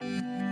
Welcome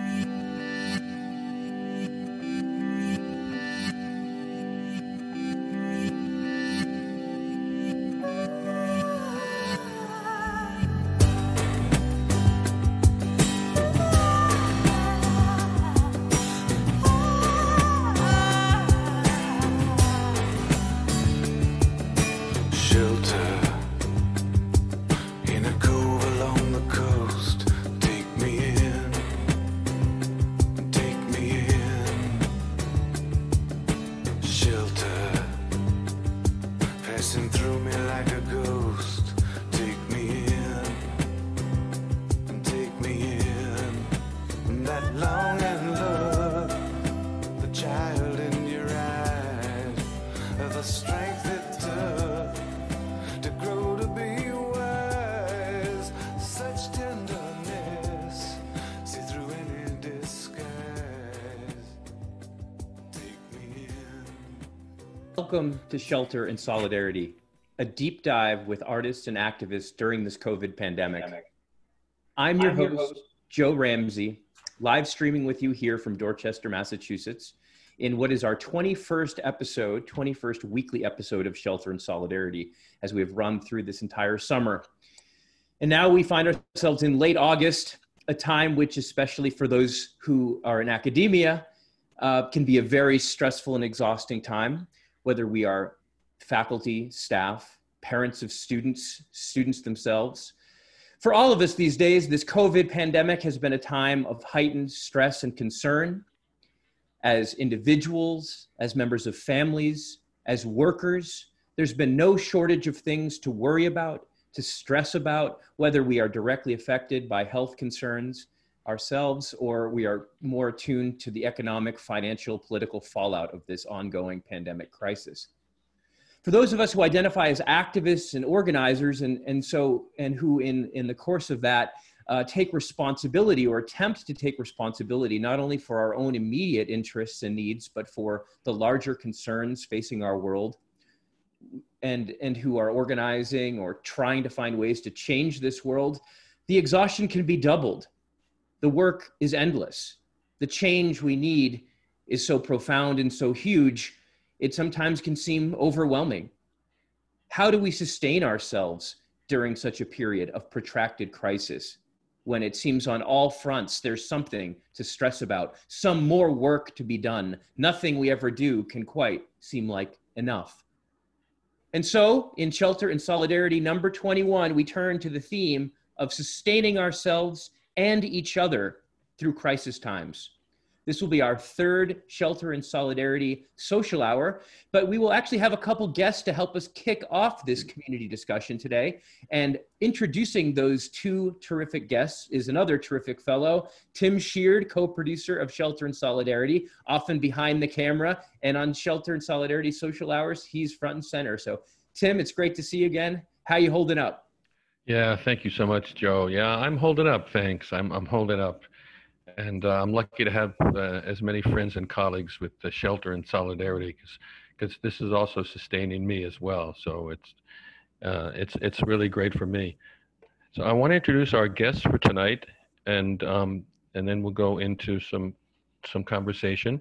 to Shelter and Solidarity, a deep dive with artists and activists during this COVID pandemic. I'm your, I'm host, your host, Joe Ramsey, live streaming with you here from Dorchester, Massachusetts, in what is our 21st episode, 21st weekly episode of Shelter and Solidarity, as we have run through this entire summer. And now we find ourselves in late August, a time which, especially for those who are in academia, uh, can be a very stressful and exhausting time whether we are faculty, staff, parents of students, students themselves. For all of us these days, this COVID pandemic has been a time of heightened stress and concern as individuals, as members of families, as workers. There's been no shortage of things to worry about, to stress about, whether we are directly affected by health concerns ourselves or we are more attuned to the economic, financial, political fallout of this ongoing pandemic crisis. For those of us who identify as activists and organizers, and, and so and who in, in the course of that uh, take responsibility or attempt to take responsibility not only for our own immediate interests and needs, but for the larger concerns facing our world, and, and who are organizing or trying to find ways to change this world, the exhaustion can be doubled the work is endless. The change we need is so profound and so huge, it sometimes can seem overwhelming. How do we sustain ourselves during such a period of protracted crisis when it seems on all fronts there's something to stress about, some more work to be done? Nothing we ever do can quite seem like enough. And so, in Shelter and Solidarity number 21, we turn to the theme of sustaining ourselves and each other through crisis times. This will be our third Shelter and Solidarity social hour, but we will actually have a couple guests to help us kick off this community discussion today. And introducing those two terrific guests is another terrific fellow, Tim Sheard, co producer of Shelter and Solidarity, often behind the camera. And on Shelter and Solidarity social hours, he's front and center. So, Tim, it's great to see you again. How you holding up? Yeah, thank you so much, Joe. Yeah, I'm holding up. Thanks. I'm I'm holding up, and uh, I'm lucky to have uh, as many friends and colleagues with the shelter and solidarity because because this is also sustaining me as well. So it's uh, it's it's really great for me. So I want to introduce our guests for tonight, and um, and then we'll go into some some conversation.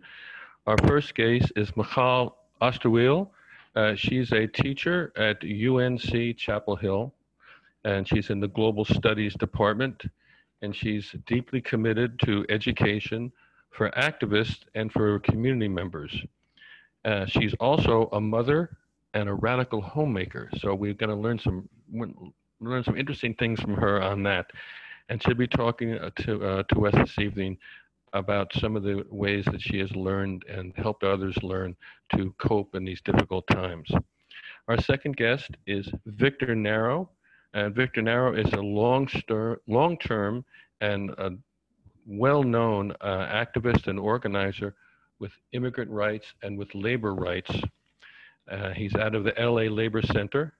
Our first guest is Michal Osterweil. Uh, she's a teacher at UNC Chapel Hill and she's in the Global Studies Department, and she's deeply committed to education for activists and for community members. Uh, she's also a mother and a radical homemaker, so we're going to learn some learn some interesting things from her on that, and she'll be talking uh, to uh, to us this evening about some of the ways that she has learned and helped others learn to cope in these difficult times. Our second guest is Victor Narro. And Victor Narro is a long long-term and a well-known uh, activist and organizer with immigrant rights and with labor rights. Uh, he's out of the LA Labor Center,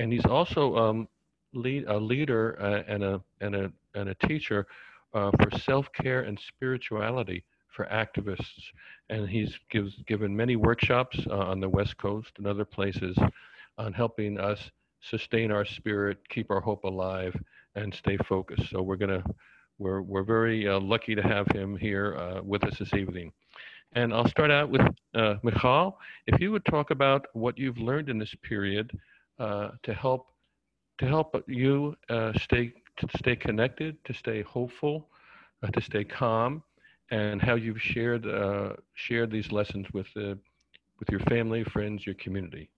and he's also um, lead, a leader uh, and, a, and, a, and a teacher uh, for self-care and spirituality for activists. And he's gives, given many workshops uh, on the West Coast and other places on helping us sustain our spirit, keep our hope alive, and stay focused. So we're gonna we're, we're very uh, lucky to have him here uh, with us this evening. And I'll start out with uh, Michal. If you would talk about what you've learned in this period uh, to help to help you uh, stay to stay connected, to stay hopeful, uh, to stay calm, and how you've shared shared these lessons with uh, with your family, friends, your community.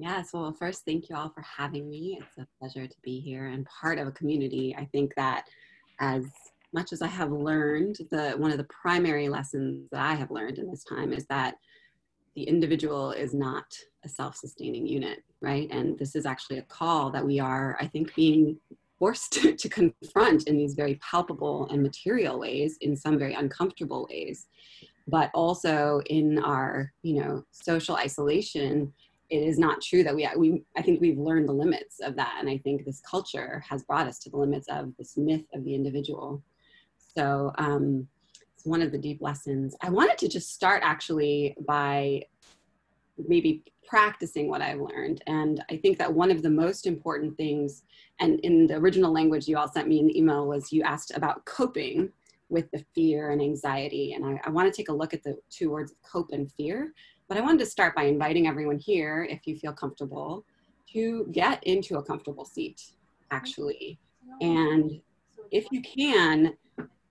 Yes, well, first, thank you all for having me. It's a pleasure to be here and part of a community. I think that as much as I have learned, the one of the primary lessons that I have learned in this time is that the individual is not a self-sustaining unit, right? And this is actually a call that we are, I think, being forced to, to confront in these very palpable and material ways, in some very uncomfortable ways, but also in our, you know, social isolation it is not true that we, we i think we've learned the limits of that and i think this culture has brought us to the limits of this myth of the individual so um, it's one of the deep lessons. I wanted to just start actually by maybe practicing what I've learned. And I think that one of the most important things, and in the original language you all sent me in the email, was you asked about coping with the fear and anxiety. And I, I want to take a look at the two words cope and fear. But I wanted to start by inviting everyone here, if you feel comfortable, to get into a comfortable seat, actually. And if you can,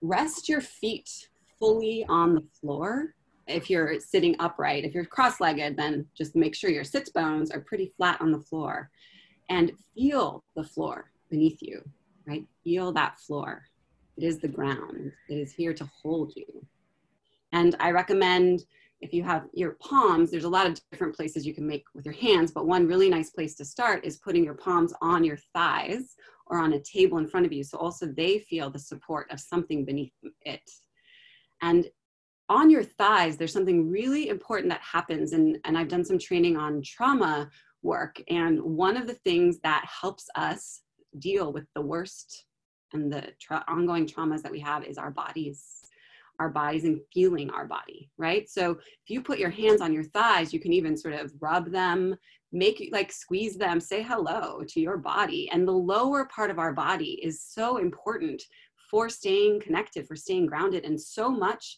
rest your feet fully on the floor. If you're sitting upright, if you're cross legged, then just make sure your sits bones are pretty flat on the floor and feel the floor beneath you, right? Feel that floor. It is the ground, it is here to hold you. And I recommend if you have your palms, there's a lot of different places you can make with your hands, but one really nice place to start is putting your palms on your thighs or on a table in front of you. So also they feel the support of something beneath it. And on your thighs, there's something really important that happens. And, and I've done some training on trauma work. And one of the things that helps us deal with the worst and the tra- ongoing traumas that we have is our bodies our bodies and feeling our body, right? So if you put your hands on your thighs, you can even sort of rub them, make like squeeze them, say hello to your body. And the lower part of our body is so important for staying connected, for staying grounded. And so much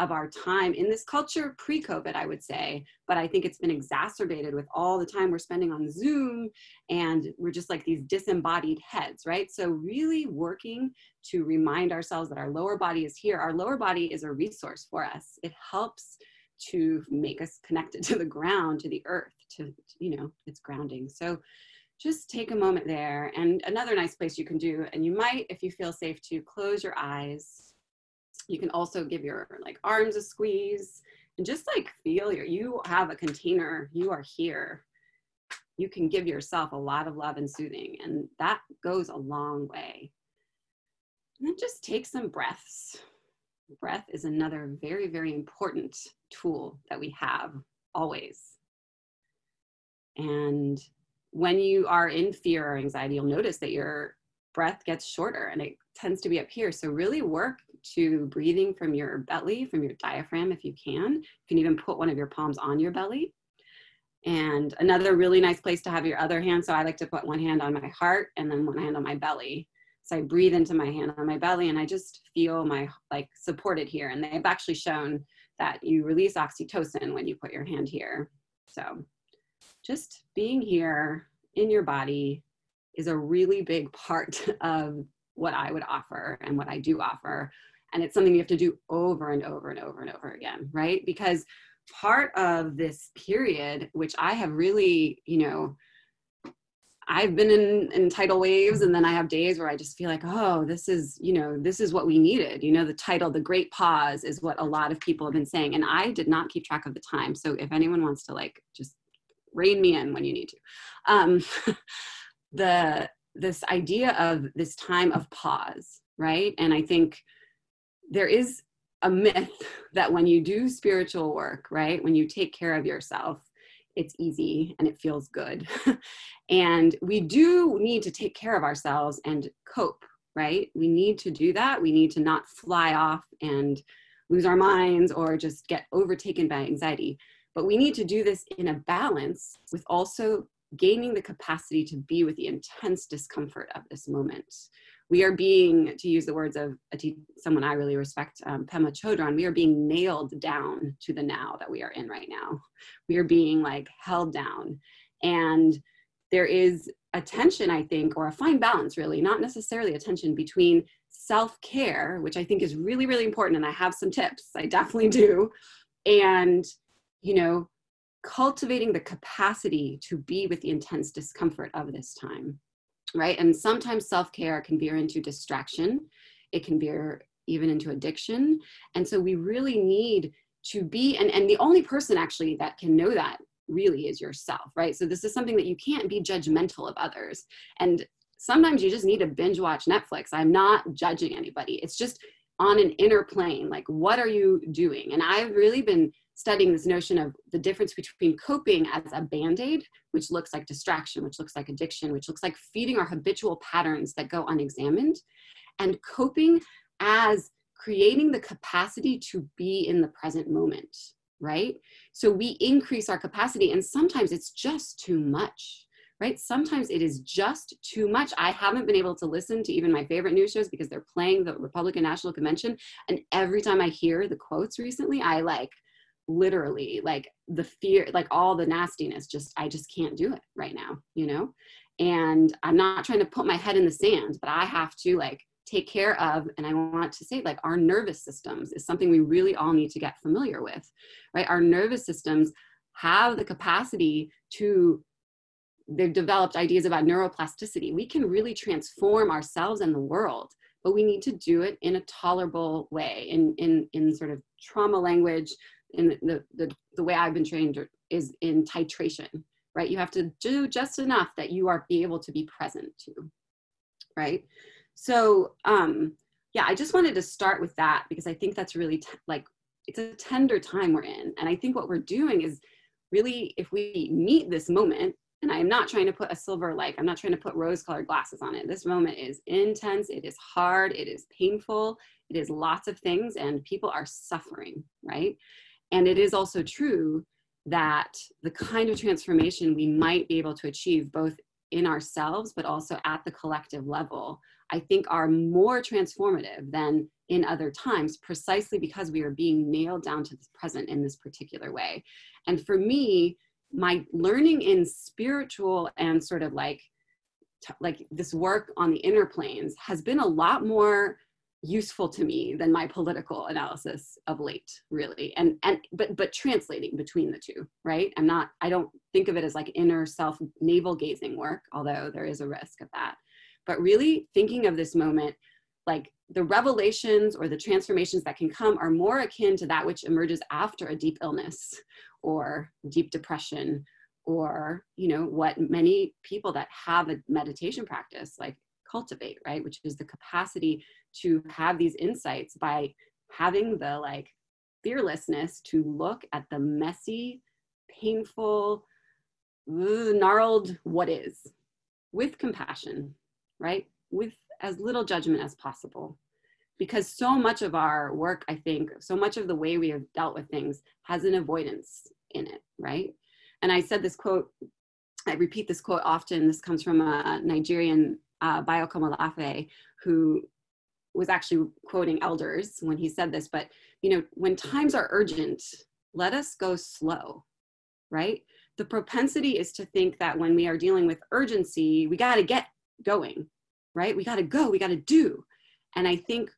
of our time in this culture pre COVID, I would say, but I think it's been exacerbated with all the time we're spending on Zoom and we're just like these disembodied heads, right? So, really working to remind ourselves that our lower body is here. Our lower body is a resource for us, it helps to make us connected to the ground, to the earth, to, you know, it's grounding. So, just take a moment there. And another nice place you can do, and you might, if you feel safe to, close your eyes you can also give your like arms a squeeze and just like feel your, you have a container, you are here. You can give yourself a lot of love and soothing, and that goes a long way. And then just take some breaths. Breath is another very, very important tool that we have always. And when you are in fear or anxiety, you'll notice that your breath gets shorter and it tends to be up here. So really work to breathing from your belly, from your diaphragm if you can. You can even put one of your palms on your belly. And another really nice place to have your other hand. So I like to put one hand on my heart and then one hand on my belly. So I breathe into my hand on my belly and I just feel my like supported here. And they've actually shown that you release oxytocin when you put your hand here. So just being here in your body is a really big part of what I would offer and what I do offer. And it's something you have to do over and over and over and over again, right? Because part of this period, which I have really, you know, I've been in, in tidal waves and then I have days where I just feel like, oh, this is, you know, this is what we needed. You know, the title, The Great Pause, is what a lot of people have been saying. And I did not keep track of the time. So if anyone wants to like just rein me in when you need to. Um, the this idea of this time of pause, right? And I think there is a myth that when you do spiritual work, right, when you take care of yourself, it's easy and it feels good. and we do need to take care of ourselves and cope, right? We need to do that. We need to not fly off and lose our minds or just get overtaken by anxiety. But we need to do this in a balance with also gaining the capacity to be with the intense discomfort of this moment we are being, to use the words of te- someone I really respect, um, Pema Chodron, we are being nailed down to the now that we are in right now. We are being like held down. And there is a tension, I think, or a fine balance, really, not necessarily a tension between self care, which I think is really, really important. And I have some tips, I definitely do. And, you know, cultivating the capacity to be with the intense discomfort of this time, right? And sometimes self care can veer into distraction, it can veer even into addiction. And so we really need to be, and, and the only person actually that can know that really is yourself, right? So this is something that you can't be judgmental of others. And sometimes you just need to binge watch Netflix. I'm not judging anybody. It's just on an inner plane. Like, what are you doing? And I've really been studying this notion of the difference between coping as a band aid, which looks like distraction, which looks like addiction, which looks like feeding our habitual patterns that go unexamined, and coping as creating the capacity to be in the present moment right? So we increase our capacity, and sometimes it's just too much, right? Sometimes it is just too much. I haven't been able to listen to even my favorite news shows because they're playing the Republican National Convention. And every time I hear the quotes recently, I like literally like the fear, like all the nastiness, just I just can't do it right now, you know? And I'm not trying to put my head in the sand, but I have to like take care of and i want to say like our nervous systems is something we really all need to get familiar with right our nervous systems have the capacity to they've developed ideas about neuroplasticity we can really transform ourselves and the world but we need to do it in a tolerable way in in in sort of trauma language in the the, the way i've been trained is in titration right you have to do just enough that you are be able to be present to right so um, yeah, I just wanted to start with that because I think that's really like it's a tender time we're in, and I think what we're doing is really if we meet this moment. And I'm not trying to put a silver like, I'm not trying to put rose colored glasses on it. This moment is intense, it is hard, it is painful, it is lots of things, and people are suffering, right? And it is also true that the kind of transformation we might be able to achieve both in ourselves, but also at the collective level, I think are more transformative than in other times, precisely because we are being nailed down to the present in this particular way. And for me, my learning in spiritual and sort of like like this work on the inner planes has been a lot more useful to me than my political analysis of late really. And and but but translating between the two right? I'm not i don't think of it as like inner self navel gazing work although there is a risk of that. But really thinking of this moment like the revelations or the transformations that can come are more akin to that which emerges after a deep illness or deep depression or you know what many people that have a meditation practice like cultivate right? Which is the capacity to have these insights by having the like fearlessness to look at the messy painful gnarled what is with compassion right? With as little judgment as possible. Because so much of our work, I think, so much of the way we have dealt with things has an avoidance in it, right? And I said this quote, I repeat this quote often. This comes from a Nigerian uh, Komolafe, who was actually quoting elders when he said this. But, you know, when times are urgent, let us go slow, right? The propensity is to think that when we are dealing with urgency, we got to get going, right? We got to go, we got to do. And I think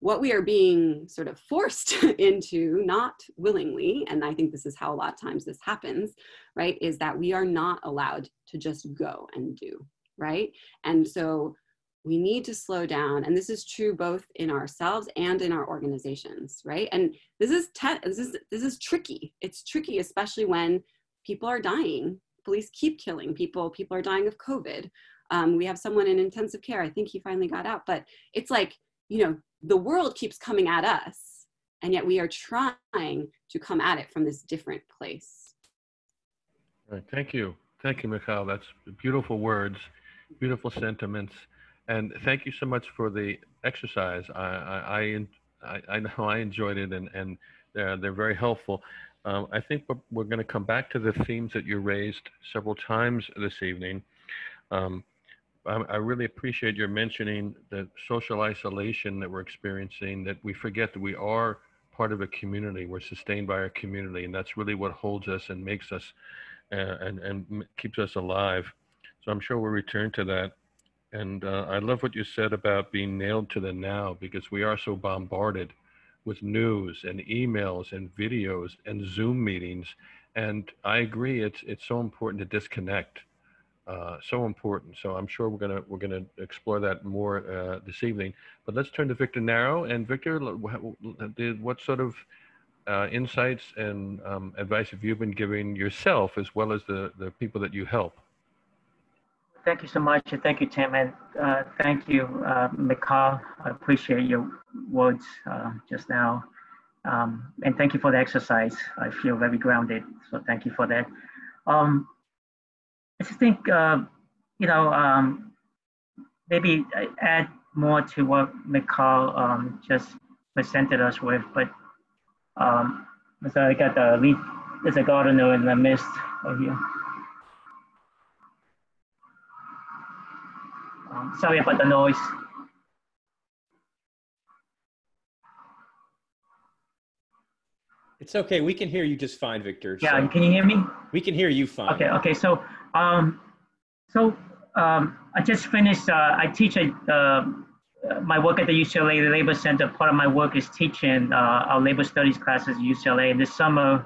what we are being sort of forced into, not willingly, and I think this is how a lot of times this happens, right, is that we are not allowed to just go and do, right? And so we need to slow down and this is true both in ourselves and in our organizations right and this is te- this is this is tricky it's tricky especially when people are dying police keep killing people people are dying of covid um, we have someone in intensive care. I think he finally got out, but it's like, you know, the world keeps coming at us, and yet we are trying to come at it from this different place. Thank you. Thank you, Michal. That's beautiful words, beautiful sentiments. And thank you so much for the exercise. I, I, I, I know I enjoyed it and, and they're, they're very helpful. Um, I think we're, we're going to come back to the themes that you raised several times this evening. Um, I really appreciate your mentioning the social isolation that we're experiencing, that we forget that we are part of a community. We're sustained by our community, and that's really what holds us and makes us uh, and, and keeps us alive. So I'm sure we'll return to that. And uh, I love what you said about being nailed to the now because we are so bombarded with news and emails and videos and Zoom meetings. And I agree, it's it's so important to disconnect. Uh, so important. So I'm sure we're gonna we're gonna explore that more uh, this evening. But let's turn to Victor Narro. And Victor, what sort of uh, insights and um, advice have you been giving yourself as well as the the people that you help? Thank you so much. Thank you, Tim. And uh, thank you, uh, Michal. I appreciate your words uh, just now. Um, and thank you for the exercise. I feel very grounded. So thank you for that. Um, I just think, uh, you know, um, maybe add more to what Michal um, just presented us with. But um, so I got the lead, there's a gardener in the mist over here. Um, sorry about the noise. It's okay. We can hear you just fine, Victor. Yeah, so can you hear me? We can hear you fine. Okay, okay. So, um, so um, I just finished. Uh, I teach a, uh, my work at the UCLA Labor Center. Part of my work is teaching uh, our labor studies classes at UCLA. And this summer,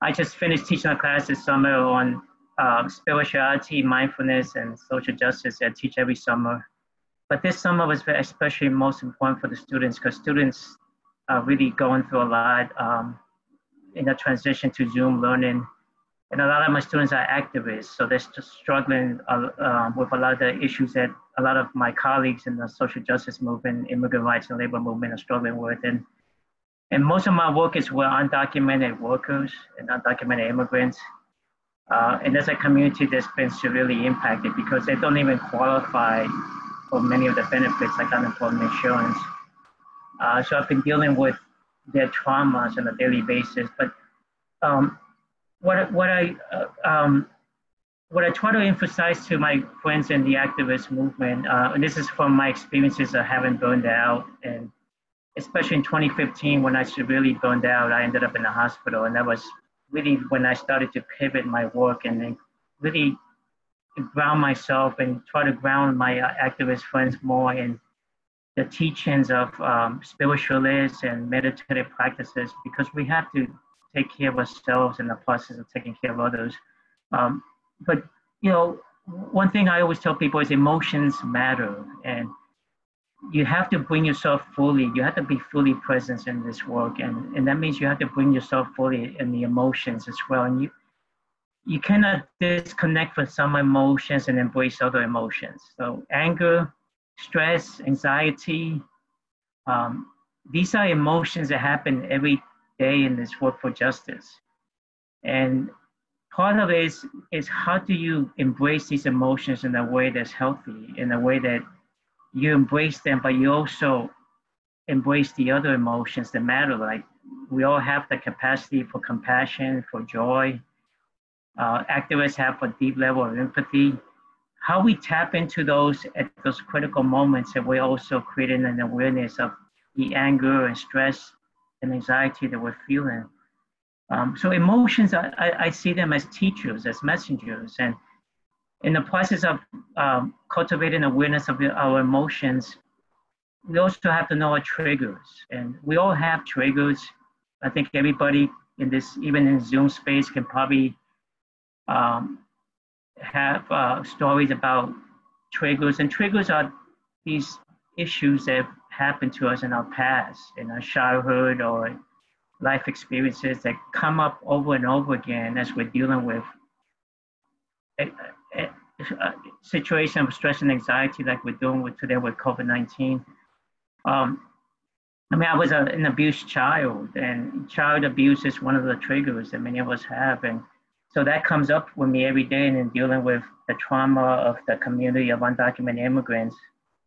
I just finished teaching a class this summer on um, spirituality, mindfulness, and social justice I teach every summer. But this summer was especially most important for the students because students are really going through a lot um, in the transition to Zoom learning. And a lot of my students are activists, so they're just struggling uh, uh, with a lot of the issues that a lot of my colleagues in the social justice movement, immigrant rights and labor movement are struggling with. And, and most of my work is with undocumented workers and undocumented immigrants. Uh, and as a community that's been severely impacted because they don't even qualify for many of the benefits like unemployment insurance. Uh, so I've been dealing with their traumas on a daily basis. But um, what, what, I, uh, um, what I try to emphasize to my friends in the activist movement, uh, and this is from my experiences of having burned out, and especially in 2015 when I severely burned out, I ended up in the hospital, and that was really when I started to pivot my work and then really ground myself and try to ground my uh, activist friends more in the teachings of um, spiritualists and meditative practices because we have to take care of ourselves in the process of taking care of others. Um, but you know, one thing I always tell people is emotions matter, and you have to bring yourself fully you have to be fully present in this work and, and that means you have to bring yourself fully in the emotions as well and you you cannot disconnect from some emotions and embrace other emotions. So anger stress anxiety um, these are emotions that happen every day in this work for justice. And part of it is, is how do you embrace these emotions in a way that's healthy in a way that you embrace them, but you also embrace the other emotions that matter. Like we all have the capacity for compassion, for joy. Uh, activists have a deep level of empathy. How we tap into those at those critical moments, and we're also creating an awareness of the anger and stress and anxiety that we're feeling. Um, so emotions, I, I, see them as teachers, as messengers, and in the process of um, cultivating awareness of our emotions, we also have to know our triggers. And we all have triggers. I think everybody in this, even in Zoom space, can probably um, have uh, stories about triggers. And triggers are these issues that happen to us in our past, in our childhood or life experiences that come up over and over again as we're dealing with a situation of stress and anxiety like we're doing with today with COVID-19. Um, I mean, I was a, an abused child, and child abuse is one of the triggers that many of us have. And so that comes up with me every day and in dealing with the trauma of the community of undocumented immigrants,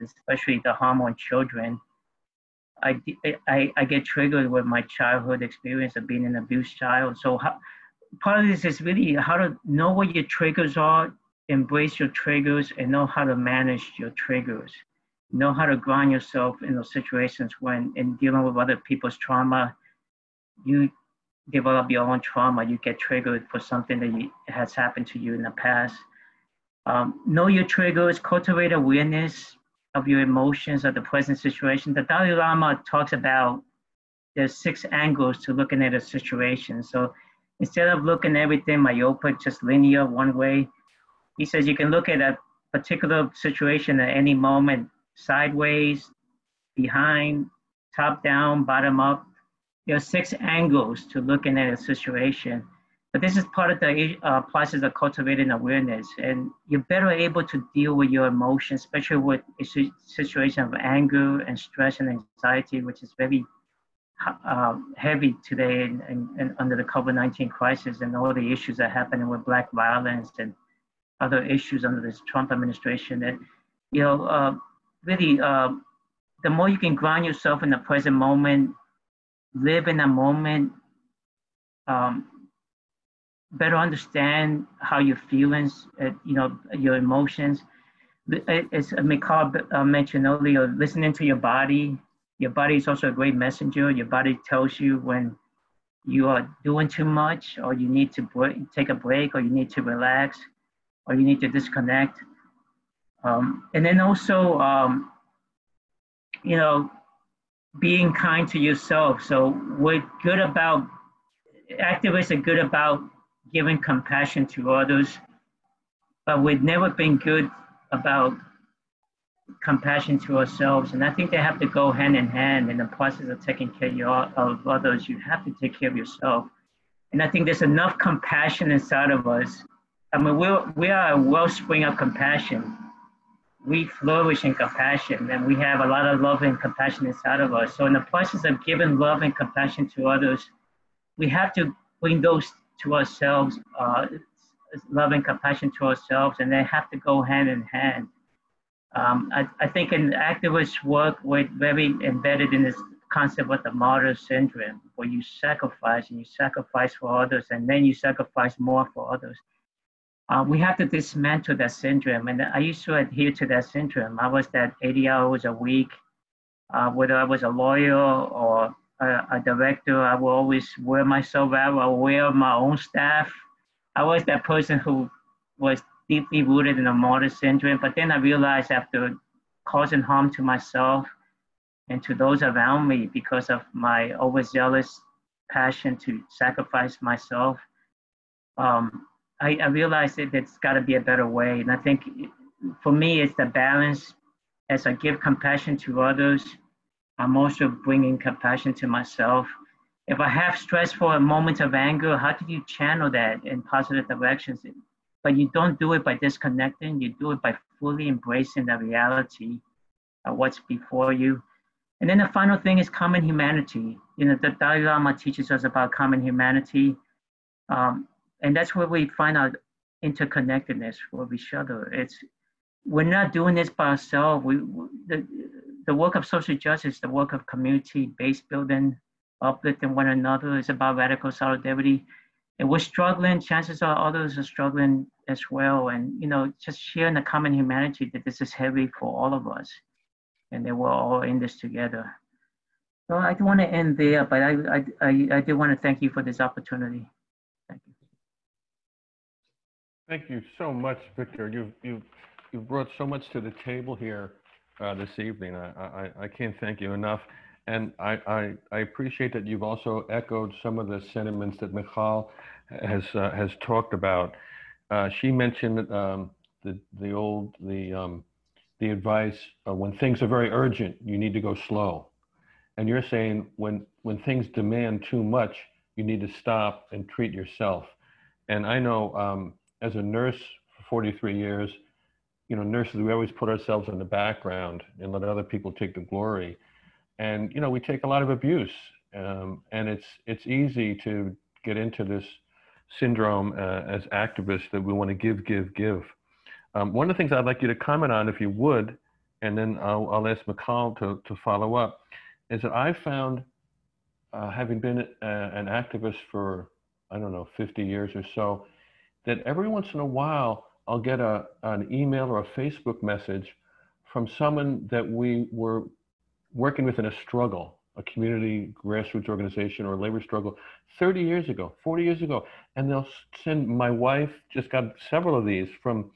especially the harm on children. I, I, I get triggered with my childhood experience of being an abused child. So how, part of this is really how to know what your triggers are, embrace your triggers and know how to manage your triggers. Know how to ground yourself in those situations when in dealing with other people's trauma, you develop your own trauma, you get triggered for something that you, has happened to you in the past. Um, know your triggers, cultivate awareness of your emotions of the present situation. The Dalai Lama talks about there's six angles to looking at a situation. So instead of looking at everything myopic, just linear one way, he says you can look at a particular situation at any moment, sideways, behind, top down, bottom up. There are six angles to looking at a situation. But this is part of the uh, process of cultivating awareness. And you're better able to deal with your emotions, especially with a situation of anger and stress and anxiety, which is very uh, heavy today and, and, and under the COVID-19 crisis and all the issues that are happening with black violence and other issues under this Trump administration. And you know, uh, really, uh, the more you can ground yourself in the present moment, live in a moment, um, better understand how your feelings, uh, you know, your emotions. As Michal uh, mentioned earlier, listening to your body. Your body is also a great messenger. Your body tells you when you are doing too much, or you need to break, take a break, or you need to relax, or you need to disconnect. Um, and then also, um, you know, being kind to yourself. So we're good about activists are good about giving compassion to others, but we've never been good about compassion to ourselves. And I think they have to go hand in hand in the process of taking care of others. You have to take care of yourself. And I think there's enough compassion inside of us. I mean, we're, we are a wellspring of compassion. We flourish in compassion and we have a lot of love and compassion inside of us. So, in the process of giving love and compassion to others, we have to bring those to ourselves, uh, love and compassion to ourselves, and they have to go hand in hand. Um, I, I, think in activist work, we're very embedded in this concept of the martyr syndrome, where you sacrifice and you sacrifice for others, and then you sacrifice more for others. Uh, we have to dismantle that syndrome, and I used to adhere to that syndrome. I was that 80 hours a week, uh, whether I was a lawyer or a, a director, I will always wear myself out. I wear my own staff. I was that person who was deeply rooted in the martyr syndrome. But then I realized after causing harm to myself and to those around me because of my overzealous passion to sacrifice myself, um, I, I that there's got to be a better way. And I think for me, it's the balance as I give compassion to others I'm also bringing compassion to myself. If I have stress for a moment of anger, how do you channel that in positive directions? But you don't do it by disconnecting, you do it by fully embracing the reality of what's before you. And then the final thing is common humanity. You know, the Dalai Lama teaches us about common humanity. Um, and that's where we find our interconnectedness with each other. It's we're not doing this by ourselves. We, the, the work of social justice, the work of community-based building, uplifting one another is about radical solidarity. And we're struggling, chances are others are struggling as well. And, you know, just sharing the common humanity that this is heavy for all of us and that we're all in this together. So I want to end there, but I, I, I, I do want to thank you for this opportunity. Thank you. So much, Victor. You've, you've, you've brought so much to the table here uh, this evening. I, I, I, can't thank you enough. And I, I, I, appreciate that you've also echoed some of the sentiments that Michal has, uh, has talked about. Uh, she mentioned um, the, the old, the, um, the advice when things are very urgent, you need to go slow. And you're saying when, when things demand too much, you need to stop and treat yourself. And I know um, as a nurse for 43 years, you know, nurses, we always put ourselves in the background and let other people take the glory. And, you know, we take a lot of abuse. Um, and it's, it's easy to get into this syndrome uh, as activists that we want to give, give, give. Um, one of the things I'd like you to comment on, if you would, and then I'll, I'll ask Michal to, to follow up, is that I found, uh, having been a, uh, an activist for, I don't know, 50 years or so, that every once in a while, I'll get a, an email or a Facebook message from someone that we were working with in a struggle, a community grassroots organization or a labor struggle 30 years ago, 40 years ago. And they'll send, my wife just got several of these from,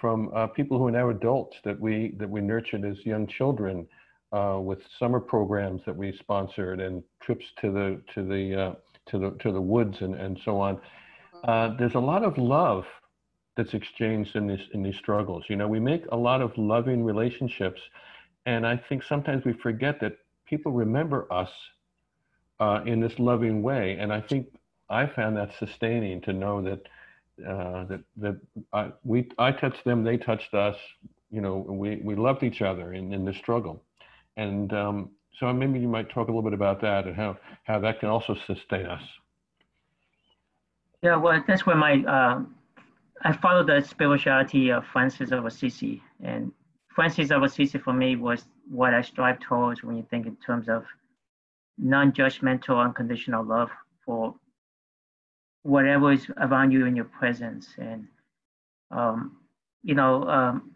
from uh, people who are now adults that we, that we nurtured as young children uh, with summer programs that we sponsored and trips to the, to the, uh, to the, to the woods and, and so on. Uh, there's a lot of love that's exchanged in these in these struggles. You know, we make a lot of loving relationships, and I think sometimes we forget that people remember us uh, in this loving way. And I think I found that sustaining to know that uh, that that I, we I touched them, they touched us. You know, we we loved each other in in the struggle, and um, so maybe you might talk a little bit about that and how how that can also sustain us. Yeah, well, that's where my uh, I followed the spirituality of Francis of Assisi, and Francis of Assisi for me was what I strive towards when you think in terms of non-judgmental, unconditional love for whatever is around you in your presence, and um, you know, um,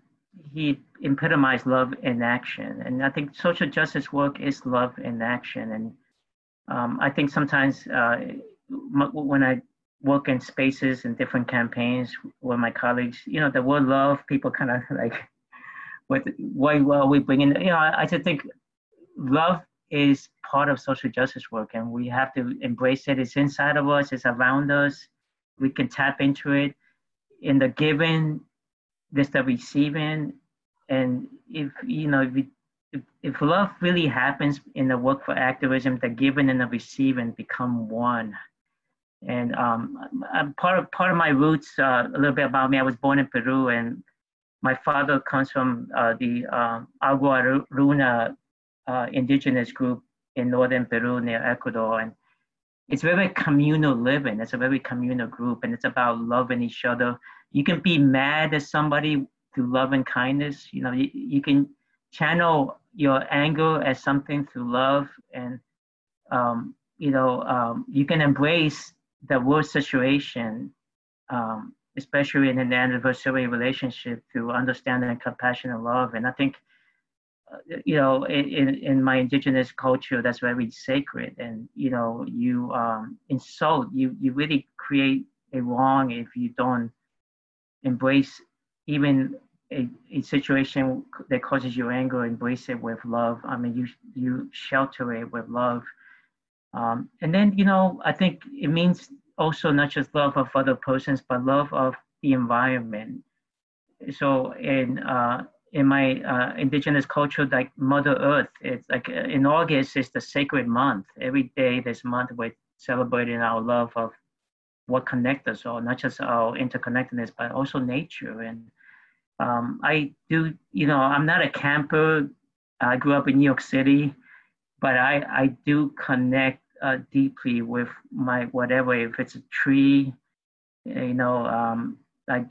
he epitomized love in action, and I think social justice work is love in action, and um, I think sometimes uh, when I work in spaces and different campaigns with my colleagues, you know, the word love, people kind of like, what, why well we bring in, you know, I, I just think love is part of social justice work and we have to embrace it. It's inside of us, it's around us. We can tap into it. In the giving, there's the receiving. And if, you know, if, we, if, if love really happens in the work for activism, the giving and the receiving become one and um, I'm part of part of my roots. Uh, a little bit about me. I was born in Peru, and my father comes from uh, the uh, Aguaruna uh, indigenous group in northern Peru near Ecuador, and it's very communal living. It's a very communal group, and it's about loving each other. You can be mad at somebody through love and kindness. You know, you, you can channel your anger as something through love, and um, you know, um, you can embrace the worst situation, um, especially in an anniversary relationship, to understand and compassion and love. And I think, uh, you know, in, in my indigenous culture, that's very sacred. And, you know, you um, insult, you, you really create a wrong if you don't embrace even a, a situation that causes you anger, embrace it with love. I mean, you, you shelter it with love um, and then, you know, I think it means also not just love of other persons, but love of the environment. So in uh, in my uh, indigenous culture, like Mother Earth, it's like uh, in August is the sacred month. Every day this month we're celebrating our love of what connects us all, not just our interconnectedness, but also nature. And um, I do, you know, I'm not a camper. I grew up in New York City, but I, I do connect uh, deeply with my whatever. If it's a tree, you know, um, like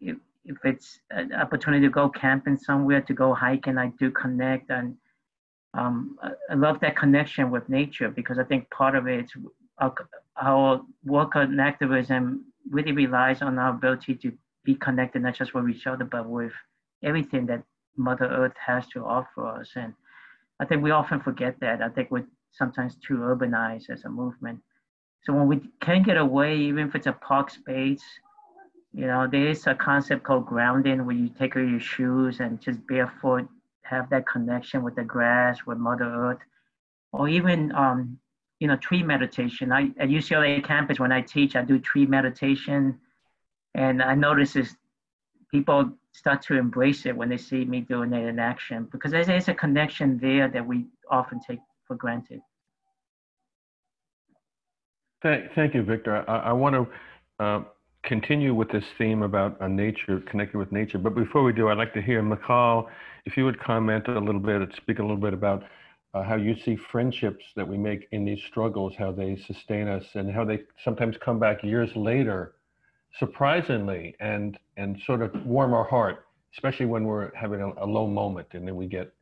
if, if it's an opportunity to go camping somewhere, to go hiking, I do connect and um, I love that connection with nature because I think part of it our, our work and activism really relies on our ability to be connected not just with each other but with everything that Mother Earth has to offer us. And I think we often forget that. I think we're sometimes too urbanized as a movement. So when we can get away, even if it's a park space, you know, there is a concept called grounding where you take off your shoes and just barefoot have that connection with the grass, with Mother Earth, or even, um, you know, tree meditation. I, at UCLA campus, when I teach, I do tree meditation. And I notice is people start to embrace it when they see me doing it in action because there's a connection there that we often take for granted. Thank, thank you, Victor. I, I want to uh, continue with this theme about nature, connecting with nature. But before we do, I'd like to hear Michal, if you would comment a little bit, speak a little bit about uh, how you see friendships that we make in these struggles, how they sustain us, and how they sometimes come back years later, surprisingly, and and sort of warm our heart, especially when we're having a, a low moment, and then we get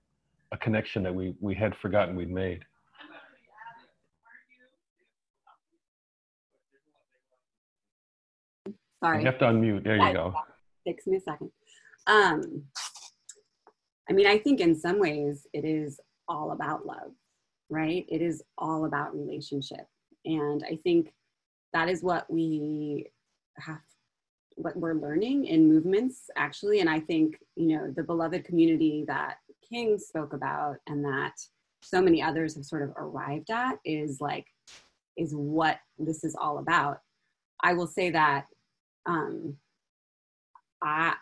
a connection that we, we had forgotten we'd made. Sorry. You have to unmute. There you go. takes me a second. Um, I mean, I think in some ways it is all about love, right? It is all about relationship. And I think that is what we have what we're learning in movements actually. And i think you know the beloved community that king spoke about and that so many others have sort of arrived at is like is what this is all about. I will say that um i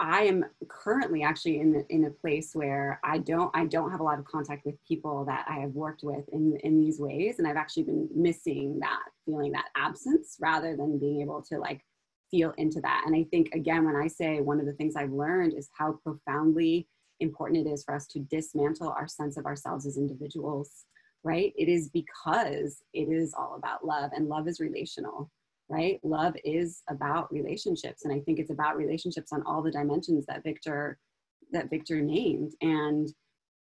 i am currently actually in in a place where i don't i don't have a lot of contact with people that i have worked with in in these ways. And i've actually been missing that feeling that absence rather than being able to like feel into that and i think again when i say one of the things i've learned is how profoundly important it is for us to dismantle our sense of ourselves as individuals, right? It is because it is all about love and love is relational, right? Love is about relationships. And I think it's about relationships on all the dimensions that Victor that Victor named. And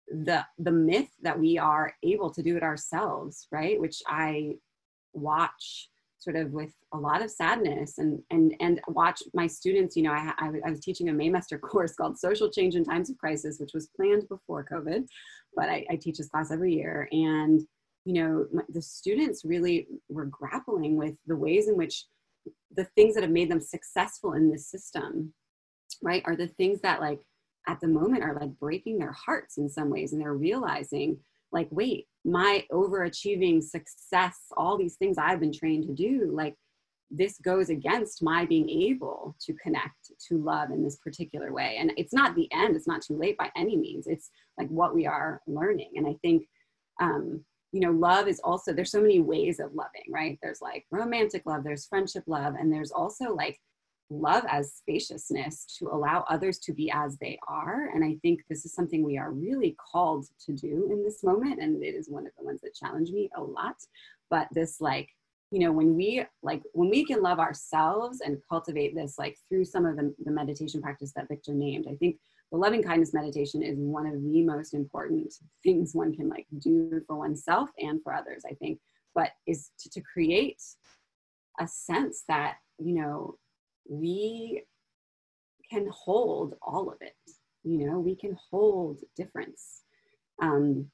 the the myth that we are able to do it ourselves, right? Which I watch sort of with a lot of sadness and and and watch my students you know I, I, I was teaching a maymester course called social change in times of crisis which was planned before covid but I, I teach this class every year. And you know the students really were grappling with the ways in which the things that have made them successful in this system right are the things that like at the moment are like breaking their hearts in some ways and they're realizing like wait my overachieving success all these things i've been trained to do like this goes against my being able to connect to love in this particular way. And it's not the end it's not too late by any means. It's like what we are learning. And i think um you know love is also there's so many ways of loving right? There's like romantic love there's friendship love and there's also like love as spaciousness to allow others to be as they are. And I think this is something we are really called to do in this moment. And it is one of the ones that challenge me a lot. But this, like, you know, when we like when we can love ourselves and cultivate this, like through some of the, the meditation practice that Victor named, I think the loving kindness meditation is one of the most important things one can like do for oneself and for others, I think, but is to, to create a sense that, you know, we can hold all of it you know we can hold difference. Um,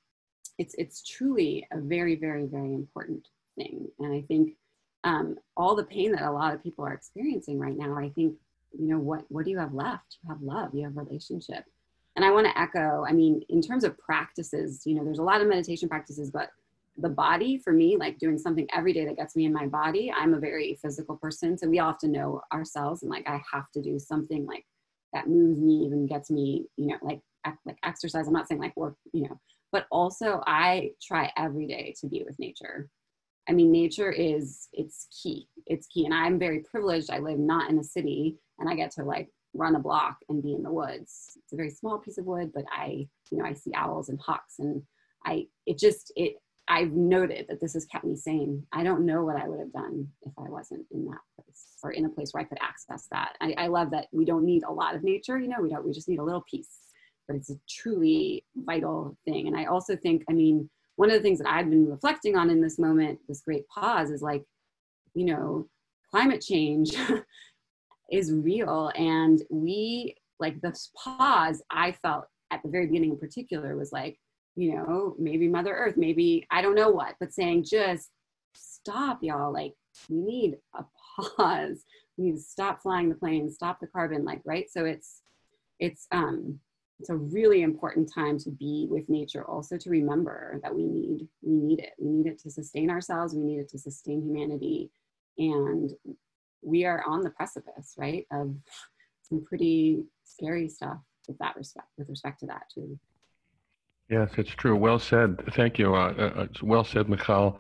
it's it's truly a very very very important thing. And i think um, all the pain that a lot of people are experiencing right now i think you know what what do you have left? You have love you have relationship. And i want to echo i mean in terms of practices you know there's a lot of meditation practices but the body for me like doing something every day that gets me in my body i'm a very physical person so we often know ourselves and like i have to do something like that moves me even gets me you know like like exercise. I'm not saying like work you know but also i try every day to be with nature. I mean nature is it's key it's key and i'm very privileged. I live not in a city and i get to like run a block and be in the woods. It's a very small piece of wood but i you know i see owls and hawks and i it just it I've noted that this has kept me sane. I don't know what I would have done if I wasn't in that place or in a place where I could access that. I, I love that we don't need a lot of nature, you know, we don't, we just need a little piece, but it's a truly vital thing. And I also think, I mean, one of the things that I've been reflecting on in this moment, this great pause, is like, you know, climate change is real. And we, like, this pause I felt at the very beginning in particular was like, you know, maybe Mother Earth, maybe I don't know what, but saying just stop, y'all. Like, we need a pause. We need to stop flying the plane, stop the carbon, like, right? So it's, it's, um, it's a really important time to be with nature also to remember that we need we need it we need it to sustain ourselves we need it to sustain humanity and we are on the precipice right of some pretty scary stuff with that respect with respect to that too Yes, it's true. Well said. Thank you. Uh, uh, well said, Michal.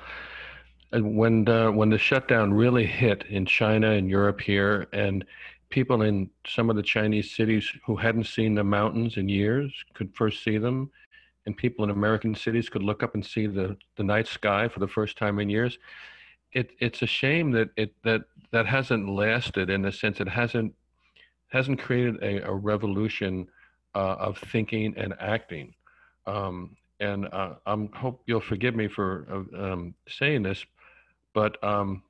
When the, when the shutdown really hit in China and Europe here, and people in some of the Chinese cities who hadn't seen the mountains in years could first see them, and people in American cities could look up and see the, the night sky for the first time in years. It, it's a shame that it that that hasn't lasted in the sense it hasn't hasn't created a, a revolution uh, of thinking and acting. Um, and uh, I hope you'll forgive me for uh, um, saying this, but um,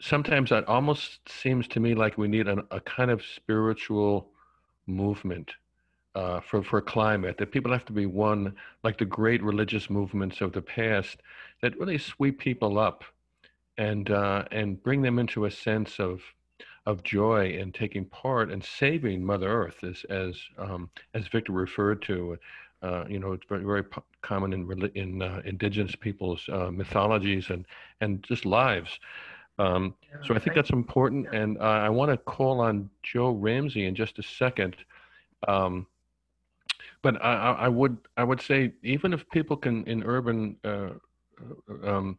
sometimes it almost seems to me like we need an, a kind of spiritual movement uh, for for climate. That people have to be one, like the great religious movements of the past, that really sweep people up, and uh, and bring them into a sense of of joy in taking part and saving Mother Earth, as as um, as Victor referred to. Uh, you know, it's very, very common in in uh, indigenous people's uh, mythologies and and just lives. Um, so I think that's important, and uh, I want to call on Joe Ramsey in just a second. Um, but I, I, would I would say even if people can in urban, uh, uh, um,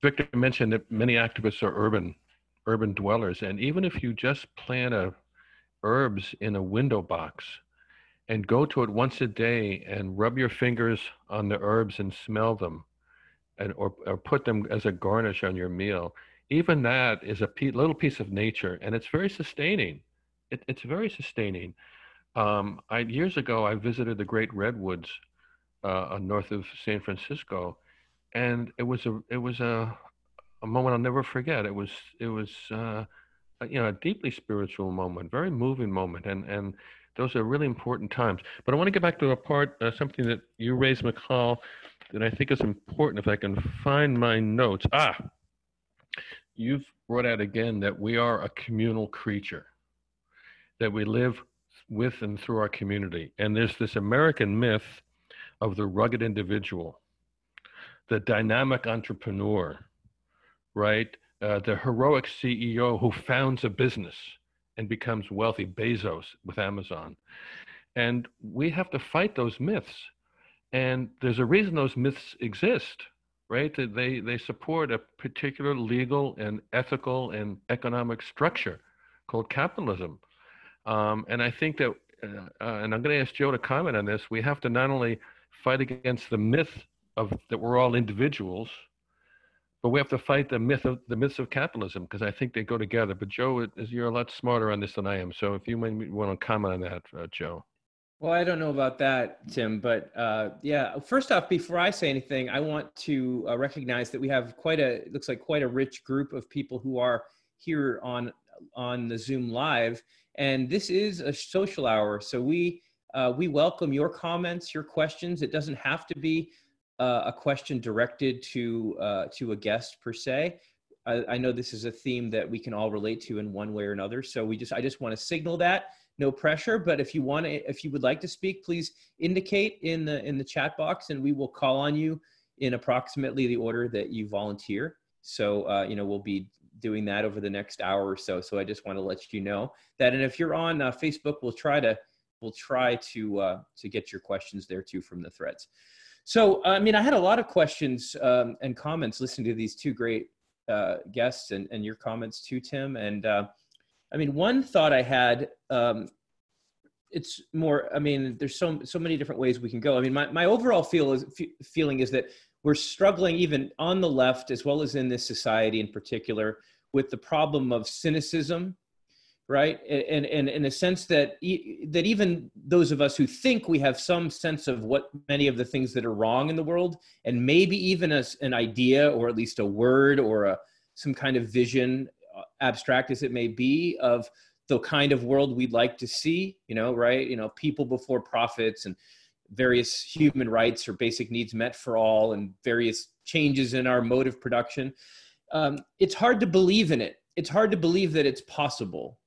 Victor mentioned that many activists are urban urban dwellers, and even if you just plant a herbs in a window box and go to it once a day and rub your fingers on the herbs and smell them, and or, or put them as a garnish on your meal. Even that is a little piece of nature and it's very sustaining. It, it's very sustaining. Um, I, years ago i visited the great redwoods uh, north of san francisco and it was a it was a, a moment i'll never forget. It was it was uh, you know a deeply spiritual moment very moving moment and and those are really important times but i want to get back to a part uh, something that you raised Michal that i think is important if i can find my notes ah you've brought out again that we are a communal creature, that we live with and through our community. And there's this American myth of the rugged individual, the dynamic entrepreneur, right? Uh, the heroic CEO who founds a business and becomes wealthy, Bezos with Amazon. And we have to fight those myths. And there's a reason those myths exist right? They, they support a particular legal and ethical and economic structure called capitalism. Um, and I think that, uh, uh, and I'm going to ask Joe to comment on this, we have to not only fight against the myth of that we're all individuals, but we have to fight the myth of the myths of capitalism because I think they go together. But Joe, you're a lot smarter on this than I am. So if you want to comment on that, uh, Joe. Well, I don't know about that, Tim, but uh, yeah. First off, before I say anything, I want to uh, recognize that we have quite a looks like quite a rich group of people who are here on on the Zoom live, and this is a social hour. So we uh, we welcome your comments, your questions. It doesn't have to be uh, a question directed to uh, to a guest per se. I, I know this is a theme that we can all relate to in one way or another. So we just I just want to signal that no pressure. But if you want to if you would like to speak please indicate in the in the chat box and we will call on you in approximately the order that you volunteer. So uh, you know we'll be doing that over the next hour or so. So i just want to let you know that. And if you're on uh, facebook we'll try to we'll try to uh, to get your questions there too from the threads so i mean i had a lot of questions um, and comments listening to these two great uh, guests and, and your comments too tim and uh, I mean, one thought I had, um, it's more, I mean, there's so, so many different ways we can go. I mean, my, my overall feel is, f- feeling is that we're struggling even on the left, as well as in this society in particular, with the problem of cynicism, right? And, and, in a sense that, e- that even those of us who think we have some sense of what many of the things that are wrong in the world, and maybe even as an idea or at least a word or a, some kind of vision abstract as it may be of the kind of world we'd like to see you know right? You know people before profits and various human rights or basic needs met for all and various changes in our mode of production. Um, it's hard to believe in it. It's hard to believe that it's possible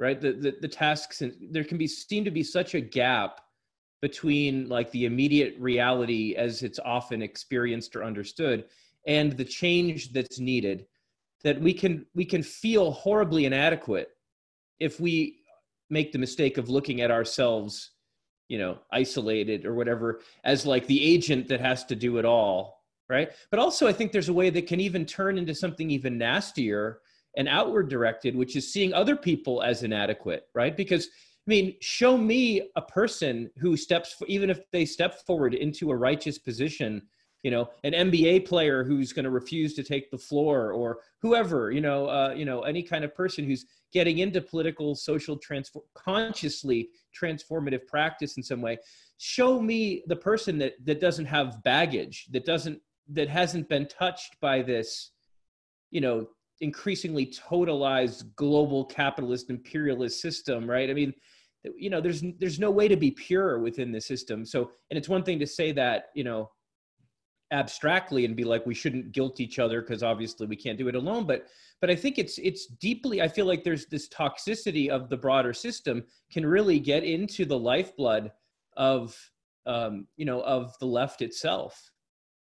right? The, the, the tasks and there can be seem to be such a gap between like the immediate reality as it's often experienced or understood and the change that's needed that we can we can feel horribly inadequate if we make the mistake of looking at ourselves you know isolated or whatever as like the agent that has to do it all right? But also i think there's a way that can even turn into something even nastier and outward directed which is seeing other people as inadequate right? Because i mean show me a person who steps even if they step forward into a righteous position you know an nba player who's going to refuse to take the floor or whoever you know uh, you know any kind of person who's getting into political social consciously transformative practice in some way. Show me the person that that doesn't have baggage that doesn't that hasn't been touched by this you know increasingly totalized global capitalist imperialist system right? I mean you know there's there's no way to be pure within the system. So and it's one thing to say that you know abstractly and be like we shouldn't guilt each other because obviously we can't do it alone. But but i think it's it's deeply i feel like there's this toxicity of the broader system can really get into the lifeblood of um you know of the left itself.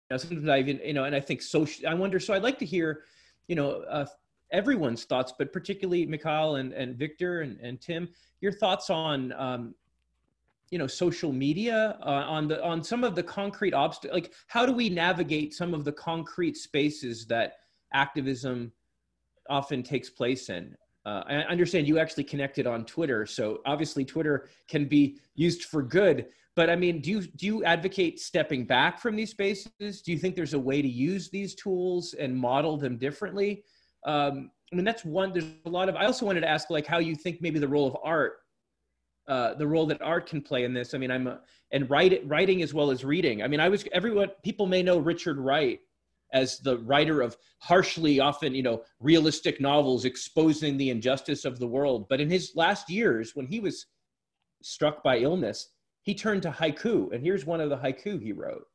You know, sometimes i even you know and i think social i wonder so i'd like to hear you know uh, everyone's thoughts but particularly Michal and, and victor and, and tim your thoughts on um, you know social media uh, on the on some of the concrete obstacles like how do we navigate some of the concrete spaces that activism often takes place in uh, i understand you actually connected on twitter so obviously twitter can be used for good but i mean do you do you advocate stepping back from these spaces do you think there's a way to use these tools and model them differently um, i mean that's one there's a lot of i also wanted to ask like how you think maybe the role of art uh, the role that art can play in this. I mean, I'm a, and write, writing as well as reading. I mean, I was everyone. People may know Richard Wright as the writer of harshly, often you know, realistic novels exposing the injustice of the world. But in his last years, when he was struck by illness, he turned to haiku, and here's one of the haiku he wrote.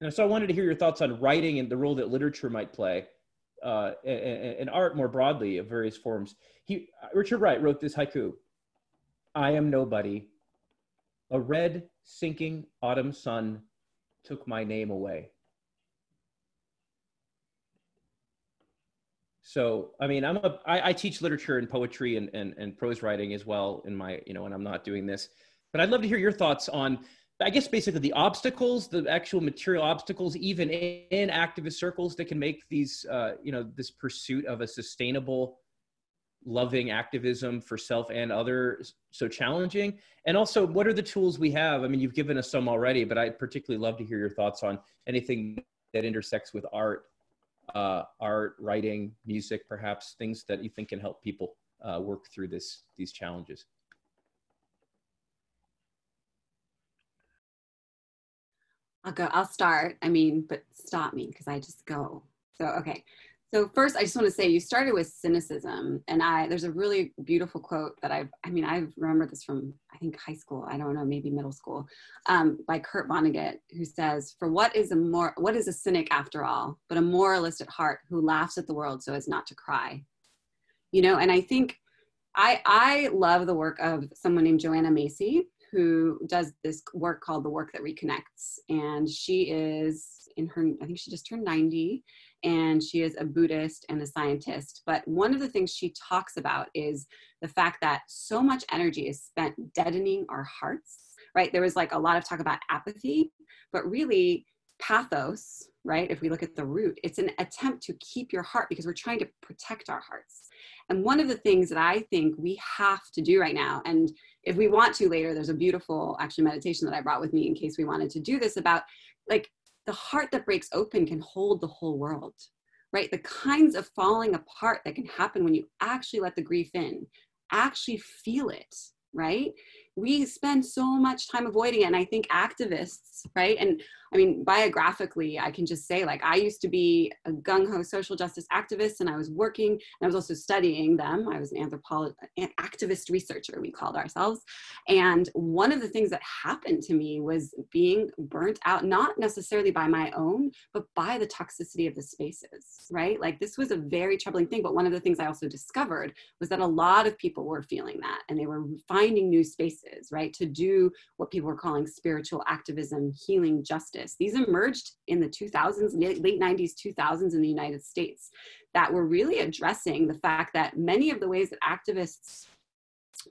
And so I wanted to hear your thoughts on writing and the role that literature might play. Uh, and, and art more broadly of various forms. He, Richard Wright wrote this haiku. I am nobody. A red, sinking autumn sun took my name away. So, I mean, I'm a, I, I teach literature and poetry and, and, and prose writing as well in my, you know, when I'm not doing this. But I'd love to hear your thoughts on, I guess, basically the obstacles, the actual material obstacles, even in, in activist circles that can make these, uh, you know, this pursuit of a sustainable loving activism for self and others so challenging and also what are the tools we have i mean you've given us some already but i'd particularly love to hear your thoughts on anything that intersects with art uh, art writing music perhaps things that you think can help people uh, work through this these challenges. I'll go i'll start. I mean but stop me because i just go. So okay so first, I just want to say you started with cynicism, and I there's a really beautiful quote that I've I mean I remember this from I think high school I don't know maybe middle school um, by Kurt Vonnegut who says for what is a more what is a cynic after all but a moralist at heart who laughs at the world so as not to cry, you know and I think I I love the work of someone named Joanna Macy who does this work called the work that reconnects and she is in her I think she just turned 90 and she is a Buddhist and a scientist. But one of the things she talks about is the fact that so much energy is spent deadening our hearts, right? There was like a lot of talk about apathy, but really, pathos, right? If we look at the root, it's an attempt to keep your heart because we're trying to protect our hearts. And one of the things that I think we have to do right now, and if we want to later, there's a beautiful actually meditation that I brought with me in case we wanted to do this about like the heart that breaks open can hold the whole world, right? The kinds of falling apart that can happen when you actually let the grief in, actually feel it, right? We spend so much time avoiding it. And i think activists right? And i mean biographically i can just say like i used to be a gung-ho social justice activist and i was working and i was also studying them. I was an anthropologist an activist researcher we called ourselves. And one of the things that happened to me was being burnt out not necessarily by my own but by the toxicity of the spaces right? Like this was a very troubling thing but one of the things i also discovered was that a lot of people were feeling that and they were finding new spaces right? To do what people were calling spiritual activism, healing justice. These emerged in the 2000s, late 90s, 2000s in the United States that were really addressing the fact that many of the ways that activists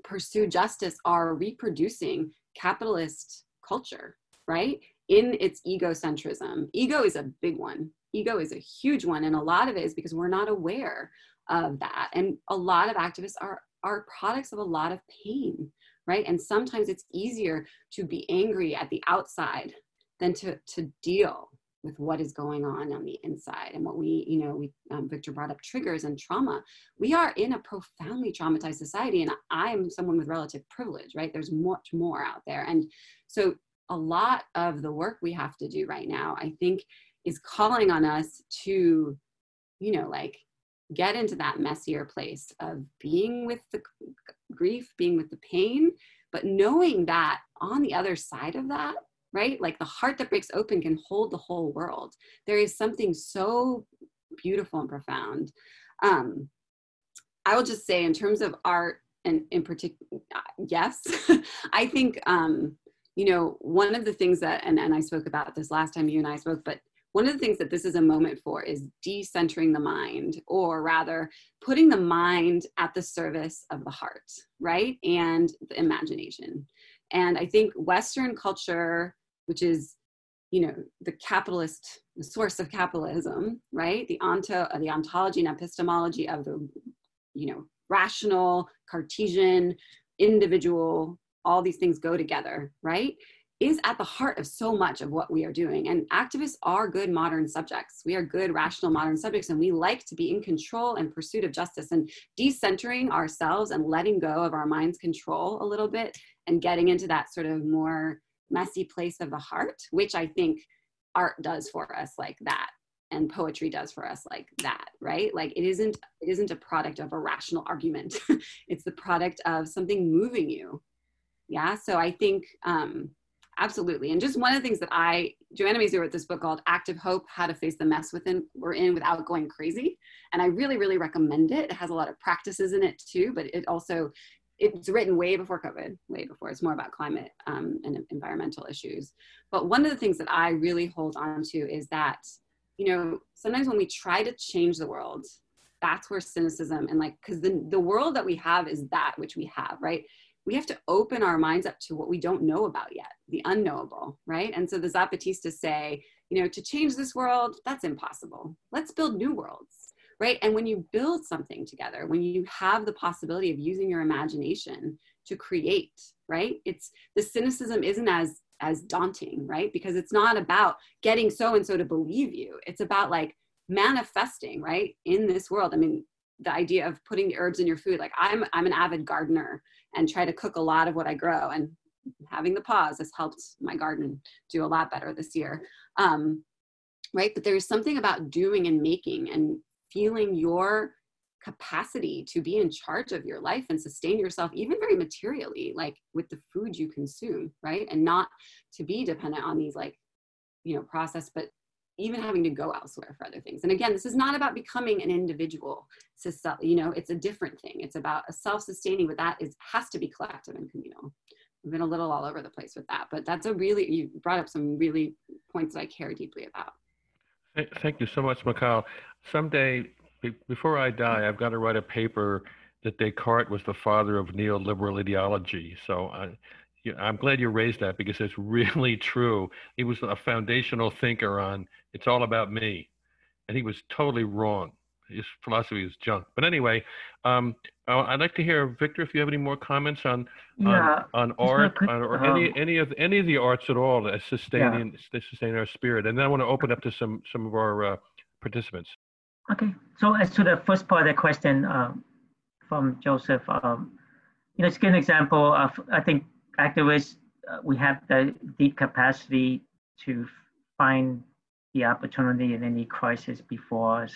pursue justice are reproducing capitalist culture, right? In its egocentrism. Ego is a big one. Ego is a huge one. And a lot of it is because we're not aware of that. And a lot of activists are, are products of a lot of pain right? And sometimes it's easier to be angry at the outside than to, to deal with what is going on on the inside. And what we you know we um, victor brought up triggers and trauma. We are in a profoundly traumatized society and i'm someone with relative privilege right? There's much more out there. And so a lot of the work we have to do right now i think is calling on us to you know, like get into that messier place of being with the grief, being with the pain, but knowing that on the other side of that, right? Like the heart that breaks open can hold the whole world. There is something so beautiful and profound. Um, I will just say, in terms of art, and in particular, yes, I think um, you know one of the things that, and, and I spoke about this last time you and I spoke, but one of the things that this is a moment for is decentering the mind, or rather, putting the mind at the service of the heart, right? And the imagination. And I think Western culture, which is, you know, the capitalist, the source of capitalism, right? The onto, uh, the ontology and epistemology of the, you know, rational, Cartesian, individual, all these things go together, right? Is at the heart of so much of what we are doing. And activists are good modern subjects. We are good rational modern subjects, and we like to be in control and pursuit of justice and decentering ourselves and letting go of our mind's control a little bit and getting into that sort of more messy place of the heart, which I think art does for us like that and poetry does for us like that right like it isn't it isn't a product of a rational argument it's the product of something moving you yeah so i think um absolutely. And just one of the things that I, Joanna Macy wrote this book called Active Hope, How to Face the Mess Within We're In Without Going Crazy. And I really, really recommend it. It has a lot of practices in it too, but it also, it's written way before COVID, way before. It's more about climate um, and environmental issues. But one of the things that I really hold on to is that, you know, sometimes when we try to change the world, that's where cynicism and like, because the, the world that we have is that which we have, right? We have to open our minds up to what we don't know about yet, the unknowable, right? And so the Zapatistas say, you know, to change this world, that's impossible. Let's build new worlds, right? And when you build something together, when you have the possibility of using your imagination to create, right? It's the cynicism isn't as as daunting, right? Because it's not about getting so and so to believe you. It's about like manifesting, right, in this world. I mean, the idea of putting the herbs in your food. Like I'm I'm an avid gardener and try to cook a lot of what I grow. And having the pause has helped my garden do a lot better this year. Um, right? But there's something about doing and making and feeling your capacity to be in charge of your life and sustain yourself even very materially like with the food you consume right and not to be dependent on these like you know process but even having to go elsewhere for other things. And again, this is not about becoming an individual. You know, it's a different thing. It's about a self-sustaining, but that is has to be collective and communal. I've been a little all over the place with that, but that's a really you brought up some really points that I care deeply about. Thank you so much, Michal. Someday, before I die, I've got to write a paper that Descartes was the father of neoliberal ideology. So I, I'm glad you raised that because it's really true. He was a foundational thinker on it's all about me, and he was totally wrong. His philosophy is junk. But anyway, um, I'd like to hear Victor if you have any more comments on yeah, on, on art on, or any any of any of the arts at all that sustain yeah. sustain our spirit. And then I want to open up to some some of our uh, participants. Okay. So as to the first part of the question um, from Joseph, um, you know, it's an example of I think activists, uh, we have the deep capacity to find the opportunity in any crisis before us.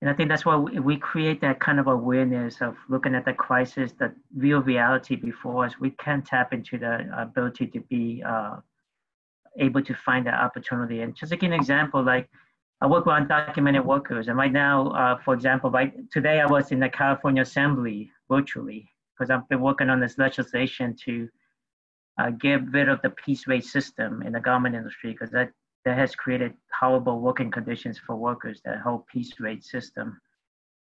And I think that's why we create that kind of awareness of looking at the crisis, the real reality before us. We can tap into the ability to be uh, able to find that opportunity. And just to give an example, like I work with undocumented workers, and right now, uh, for example, right today I was in the California Assembly virtually because I've been working on this legislation to uh, get rid of the piece rate system in the garment industry because that, that has created horrible working conditions for workers, that whole piece rate system.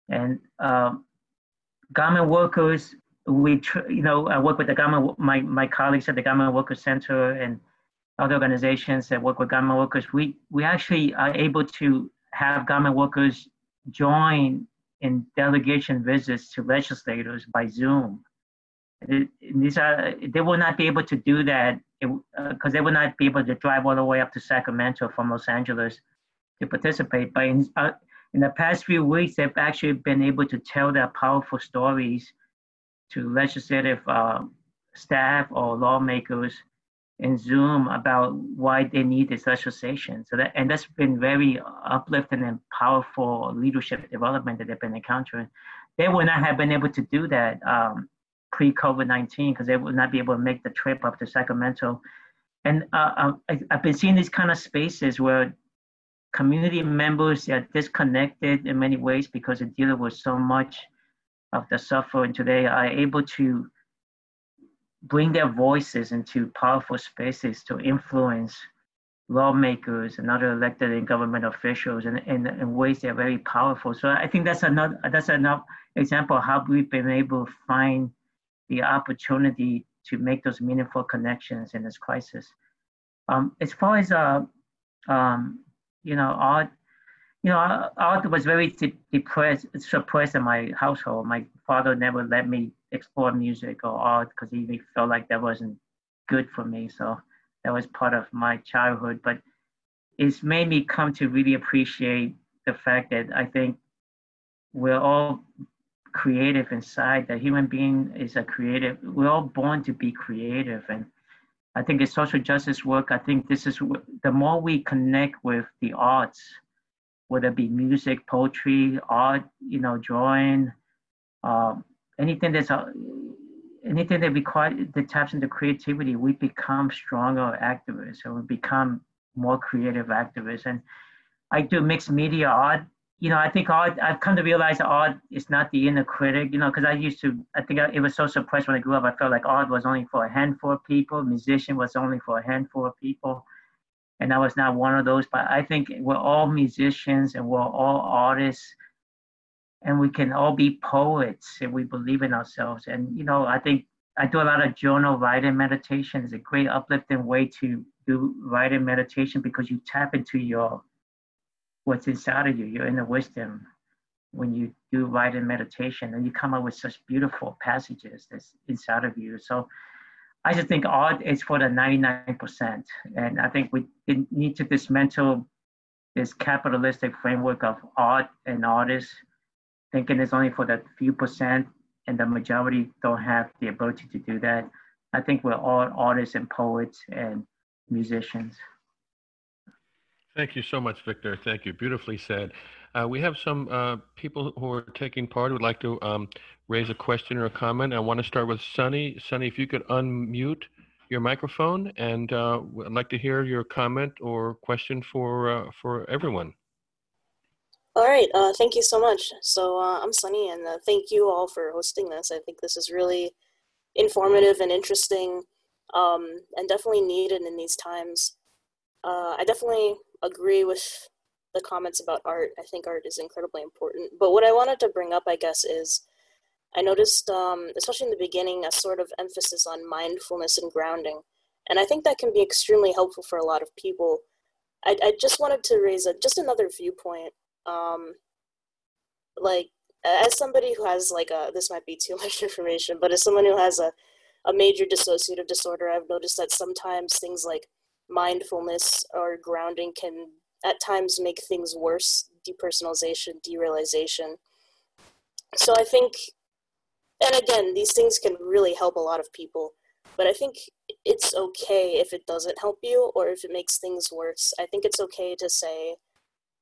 And um, garment workers, we, tr- you know, I work with the garment, my, my colleagues at the Garment Workers Center and other organizations that work with garment workers, we, we actually are able to have garment workers join in delegation visits to legislators by Zoom these are they will not be able to do that because uh, they will not be able to drive all the way up to Sacramento from Los Angeles to participate. But in, uh, in the past few weeks, they've actually been able to tell their powerful stories to legislative uh, staff or lawmakers in Zoom about why they need this association. So that and that's been very uplifting and powerful leadership development that they've been encountering. They would not have been able to do that um, pre COVID 19 because they would not be able to make the trip up to Sacramento. And uh, uh I, I've been seeing these kind of spaces where community members are disconnected in many ways because they deal with so much of the suffering today are able to bring their voices into powerful spaces to influence lawmakers and other elected and government officials in, in, in ways that are very powerful. So I think that's another that's another example of how we've been able to find the opportunity to make those meaningful connections in this crisis. Um, as far as uh, um, you know, art, you know, art was very de- depressed, suppressed in my household. My father never let me explore music or art because he felt like that wasn't good for me. So that was part of my childhood. But it's made me come to really appreciate the fact that I think we're all creative inside. The human being is a creative. We're all born to be creative, and I think it's social justice work. I think this is the more we connect with the arts, whether it be music, poetry, art, you know, drawing, um, anything that's uh, anything that requires that taps into creativity, we become stronger activists, and we become more creative activists. And I do mixed media art you know, I think art, I've come to realize that art is not the inner critic, you know, because I used to, I think I, it was so suppressed when I grew up. I felt like art was only for a handful of people, musician was only for a handful of people. And I was not one of those. But I think we're all musicians and we're all artists and we can all be poets if we believe in ourselves. And, you know, I think I do a lot of journal writing meditation. It's a great uplifting way to do writing meditation because you tap into your what's inside of you, your inner wisdom, when you do writing meditation and you come up with such beautiful passages that's inside of you. So I just think art is for the 99%. And I think we need to dismantle this capitalistic framework of art and artists, thinking it's only for that few percent and the majority don't have the ability to do that. I think we're all artists and poets and musicians. Thank you so much, Victor. Thank you. Beautifully said. Uh, we have some uh, people who are taking part who would like to um, raise a question or a comment. I want to start with Sunny. Sunny, if you could unmute your microphone, and uh, I'd like to hear your comment or question for uh, for everyone. All right. Uh, thank you so much. So uh, I'm Sunny, and thank you all for hosting this. I think this is really informative and interesting, um, and definitely needed in these times. I definitely agree with the comments about art. I think art is incredibly important. But what I wanted to bring up, I guess, is I noticed, um, especially in the beginning, a sort of emphasis on mindfulness and grounding. And I think that can be extremely helpful for a lot of people. I, I just wanted to raise a, just another viewpoint. Um, like, as somebody who has, like, a, this might be too much information, but as someone who has a, a major dissociative disorder, I've noticed that sometimes things like mindfulness or grounding can at times make things worse depersonalization derealization. So i think and again these things can really help a lot of people but i think it's okay if it doesn't help you or if it makes things worse. I think it's okay to say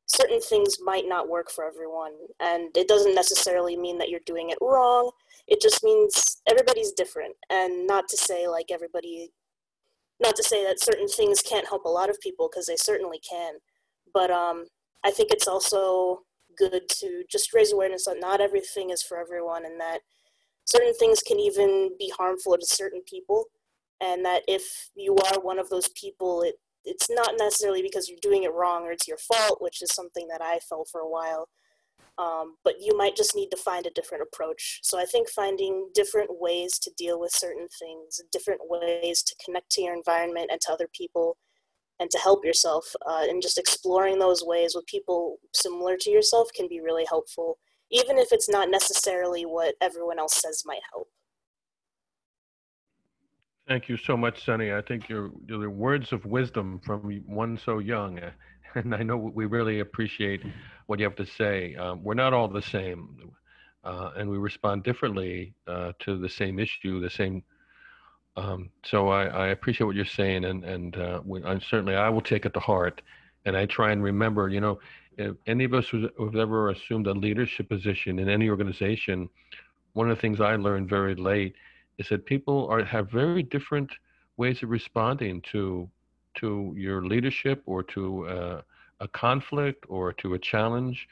certain things might not work for everyone and it doesn't necessarily mean that you're doing it wrong. It just means everybody's different and not to say like everybody not to say that certain things can't help a lot of people because they certainly can but um, i think it's also good to just raise awareness that not everything is for everyone and that certain things can even be harmful to certain people and that if you are one of those people it it's not necessarily because you're doing it wrong or it's your fault which is something that i felt for a while um, but you might just need to find a different approach. So I think finding different ways to deal with certain things, different ways to connect to your environment and to other people, and to help yourself, uh, and just exploring those ways with people similar to yourself can be really helpful, even if it's not necessarily what everyone else says might help. Thank you so much, Sunny. I think your the words of wisdom from one so young. and I know we really appreciate what you have to say. Um, we're not all the same, uh, and we respond differently uh, to the same issue, the same Um, so I, I, appreciate what you're saying, and and uh, we, certainly I will take it to heart, and I try and remember. You know, if any of us who've ever assumed a leadership position in any organization, one of the things I learned very late is that people are have very different ways of responding to to your leadership or to uh, a conflict or to a challenge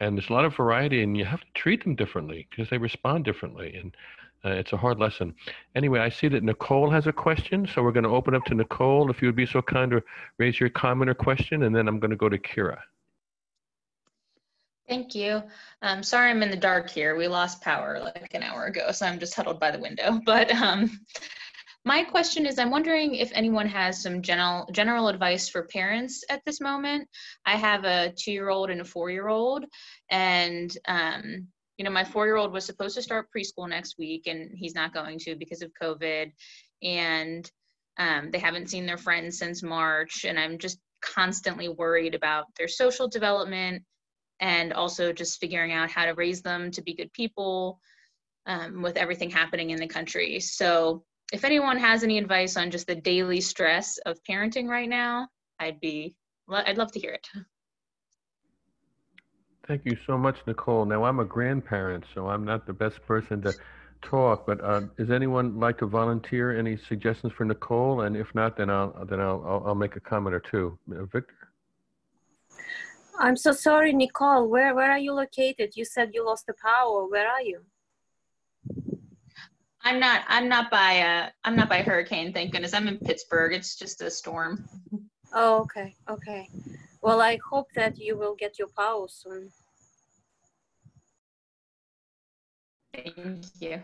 and there's a lot of variety and you have to treat them differently because they respond differently and uh, it's a hard lesson anyway i see that nicole has a question so we're going to open up to nicole if you would be so kind to raise your comment or question and then i'm going to go to kira Thank you. Um, sorry I'm in the dark here. We lost power like an hour ago, so I'm just huddled by the window. But um, my question is, I'm wondering if anyone has some general general advice for parents at this moment. I have a two-year-old and a four-year-old, and um, you know, my four-year-old was supposed to start preschool next week, and he's not going to because of COVID, and um, they haven't seen their friends since March, and I'm just constantly worried about their social development and also just figuring out how to raise them to be good people um, with everything happening in the country. So if anyone has any advice on just the daily stress of parenting right now, I'd be I'd love to hear it. Thank you so much, Nicole. Now I'm a grandparent, so I'm not the best person to talk. But uh, does anyone like to volunteer any suggestions for Nicole? And if not, then I'll then I'll I'll, I'll make a comment or two. Uh, Victor. I'm so sorry, Nicole. Where where are you located? You said you lost the power. Where are you? I'm not. I'm not by. Uh, I'm not by hurricane. Thank goodness. I'm in Pittsburgh. It's just a storm. Oh, okay, okay. Well, I hope that you will get your power soon. Thank you.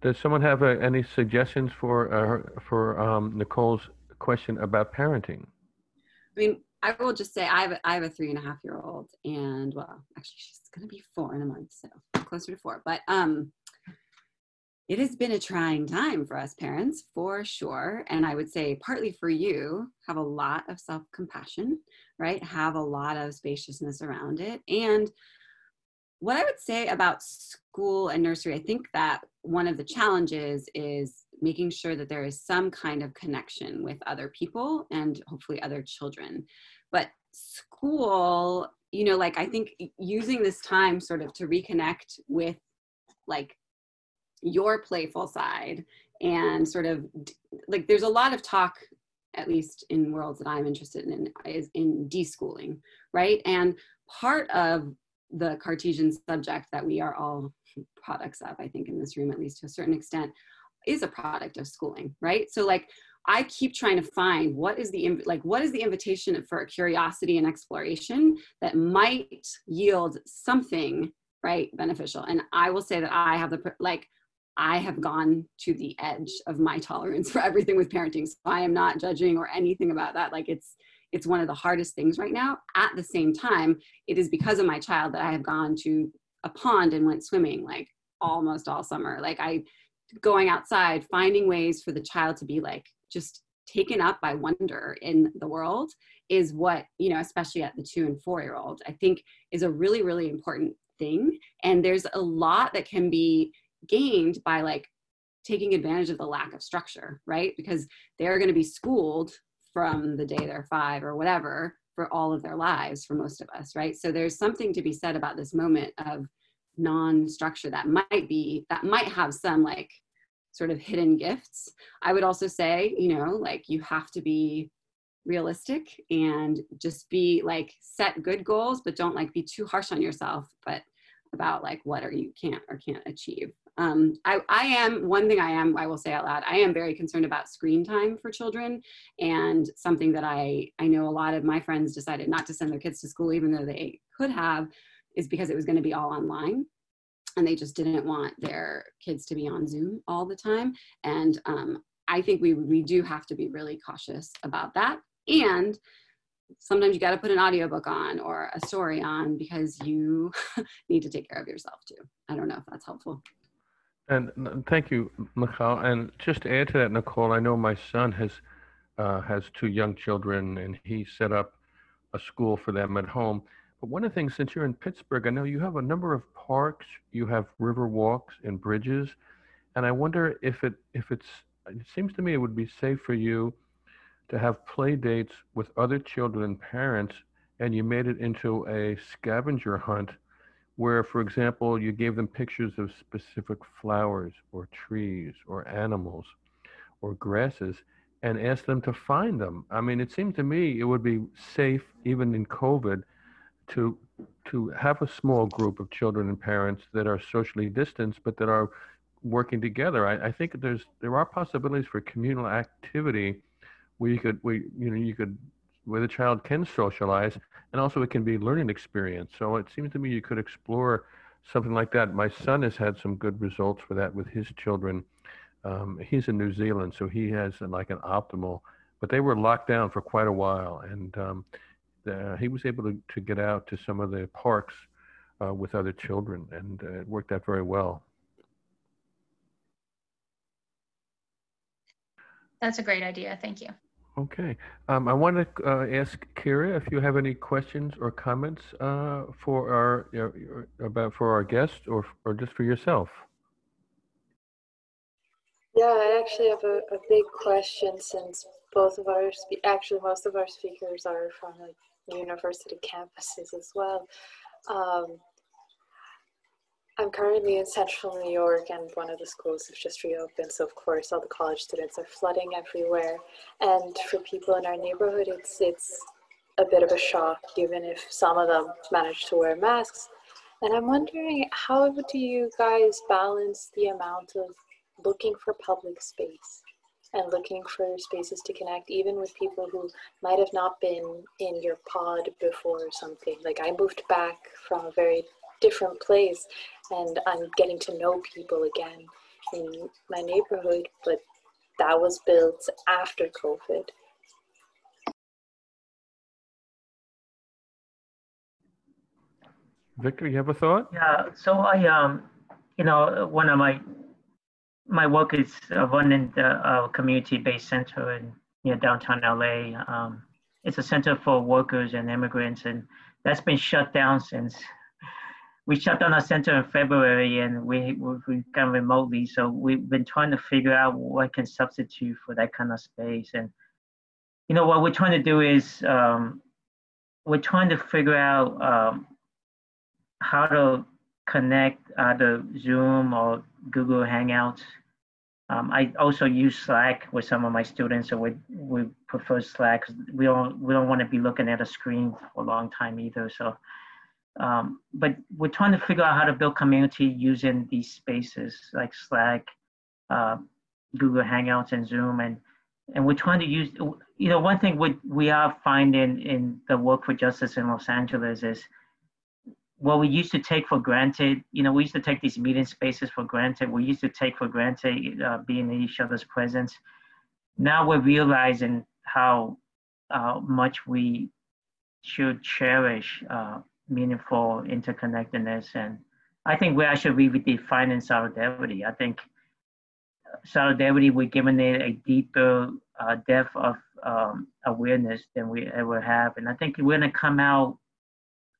Does someone have uh, any suggestions for uh, for um, Nicole's question about parenting? I mean, I will just say I have a, I have a three and a half year old, and well, actually, she's going to be four in a month, so closer to four. But um, it has been a trying time for us parents for sure. And i would say partly for you have a lot of self-compassion right? Have a lot of spaciousness around it. And what i would say about school and nursery i think that one of the challenges is making sure that there is some kind of connection with other people and hopefully other children. But school you know like i think using this time sort of to reconnect with like your playful side and sort of like there's a lot of talk at least in worlds that i'm interested in is in deschooling right? And part of the cartesian subject that we are all products of i think in this room at least to a certain extent is a product of schooling right? So like i keep trying to find what is the like what is the invitation for curiosity and exploration that might yield something right beneficial? And i will say that i have the like I have gone to the edge of my tolerance for everything with parenting. So I am not judging or anything about that. Like it's it's one of the hardest things right now. At the same time, it is because of my child that I have gone to a pond and went swimming like almost all summer. Like I going outside, finding ways for the child to be like just taken up by wonder in the world is what, you know, especially at the 2 and 4 year old, I think is a really really important thing and there's a lot that can be gained by like taking advantage of the lack of structure, right? Because they're going to be schooled from the day they're five or whatever for all of their lives for most of us, right? So there's something to be said about this moment of non-structure that might be that might have some like sort of hidden gifts. I would also say, you know, like you have to be realistic and just be like set good goals, but don't like be too harsh on yourself, but about like what are you can't or can't achieve um, I, I am one thing i am i will say out loud i am very concerned about screen time for children and something that i i know a lot of my friends decided not to send their kids to school even though they could have is because it was going to be all online and they just didn't want their kids to be on zoom all the time and um, i think we we do have to be really cautious about that and sometimes you got to put an audiobook on or a story on because you need to take care of yourself too. I don't know if that's helpful. And thank you, Michal. And just to add to that, Nicole, I know my son has uh, has two young children, and he set up a school for them at home. But one of the things, since you're in Pittsburgh, I know you have a number of parks, you have river walks and bridges, and I wonder if it if it's it seems to me it would be safe for you to have play dates with other children and parents, and you made it into a scavenger hunt where, for example, you gave them pictures of specific flowers or trees or animals or grasses and asked them to find them. I mean, it seemed to me it would be safe, even in COVID, to to have a small group of children and parents that are socially distanced, but that are working together. I, I think there's there are possibilities for communal activity where you could where you know you could where the child can socialize and also it can be learning experience. So it seems to me you could explore something like that. My son has had some good results for that with his children. Um, he's in New Zealand, so he has like an optimal, but they were locked down for quite a while, and um, the, he was able to, to get out to some of the parks uh, with other children, and uh, it worked out very well. That's a great idea. Thank you. Okay. Um, I want to uh, ask Kira if you have any questions or comments uh, for our uh, about for our guest or or just for yourself. Yeah, I actually have a, a big question since both of our actually most of our speakers are from like university campuses as well. Um, I'm currently in central New York and one of the schools has just reopened. So of course all the college students are flooding everywhere. And for people in our neighborhood, it's, it's a bit of a shock, even if some of them manage to wear masks. And I'm wondering, how do you guys balance the amount of looking for public space and looking for spaces to connect, even with people who might have not been in your pod before or something? Like I moved back from a very different place and I'm getting to know people again in my neighborhood, but that was built after COVID. Victor, you have a thought? Yeah, so I, um, you know, one of my my work is uh, running the uh, community-based center in near downtown LA. Um, it's a center for workers and immigrants, and that's been shut down since we shut down our center in February and we, we of remotely. So we've been trying to figure out what can substitute for that kind of space. And, you know, what we're trying to do is um, we're trying to figure out um, how to connect either Zoom or Google Hangouts. Um, I also use Slack with some of my students, so we, we prefer Slack. We don't we don't want to be looking at a screen for a long time either. So um, but we're trying to figure out how to build community using these spaces like Slack, uh, Google Hangouts, and Zoom, and and we're trying to use. You know, one thing we we are finding in the work for justice in Los Angeles is what we used to take for granted. You know, we used to take these meeting spaces for granted. We used to take for granted uh, being in each other's presence. Now we're realizing how uh, much we should cherish uh, meaningful interconnectedness. And I think we actually redefining solidarity. I think solidarity, we're giving it a deeper uh, depth of um, awareness than we ever have. And I think we're going to come out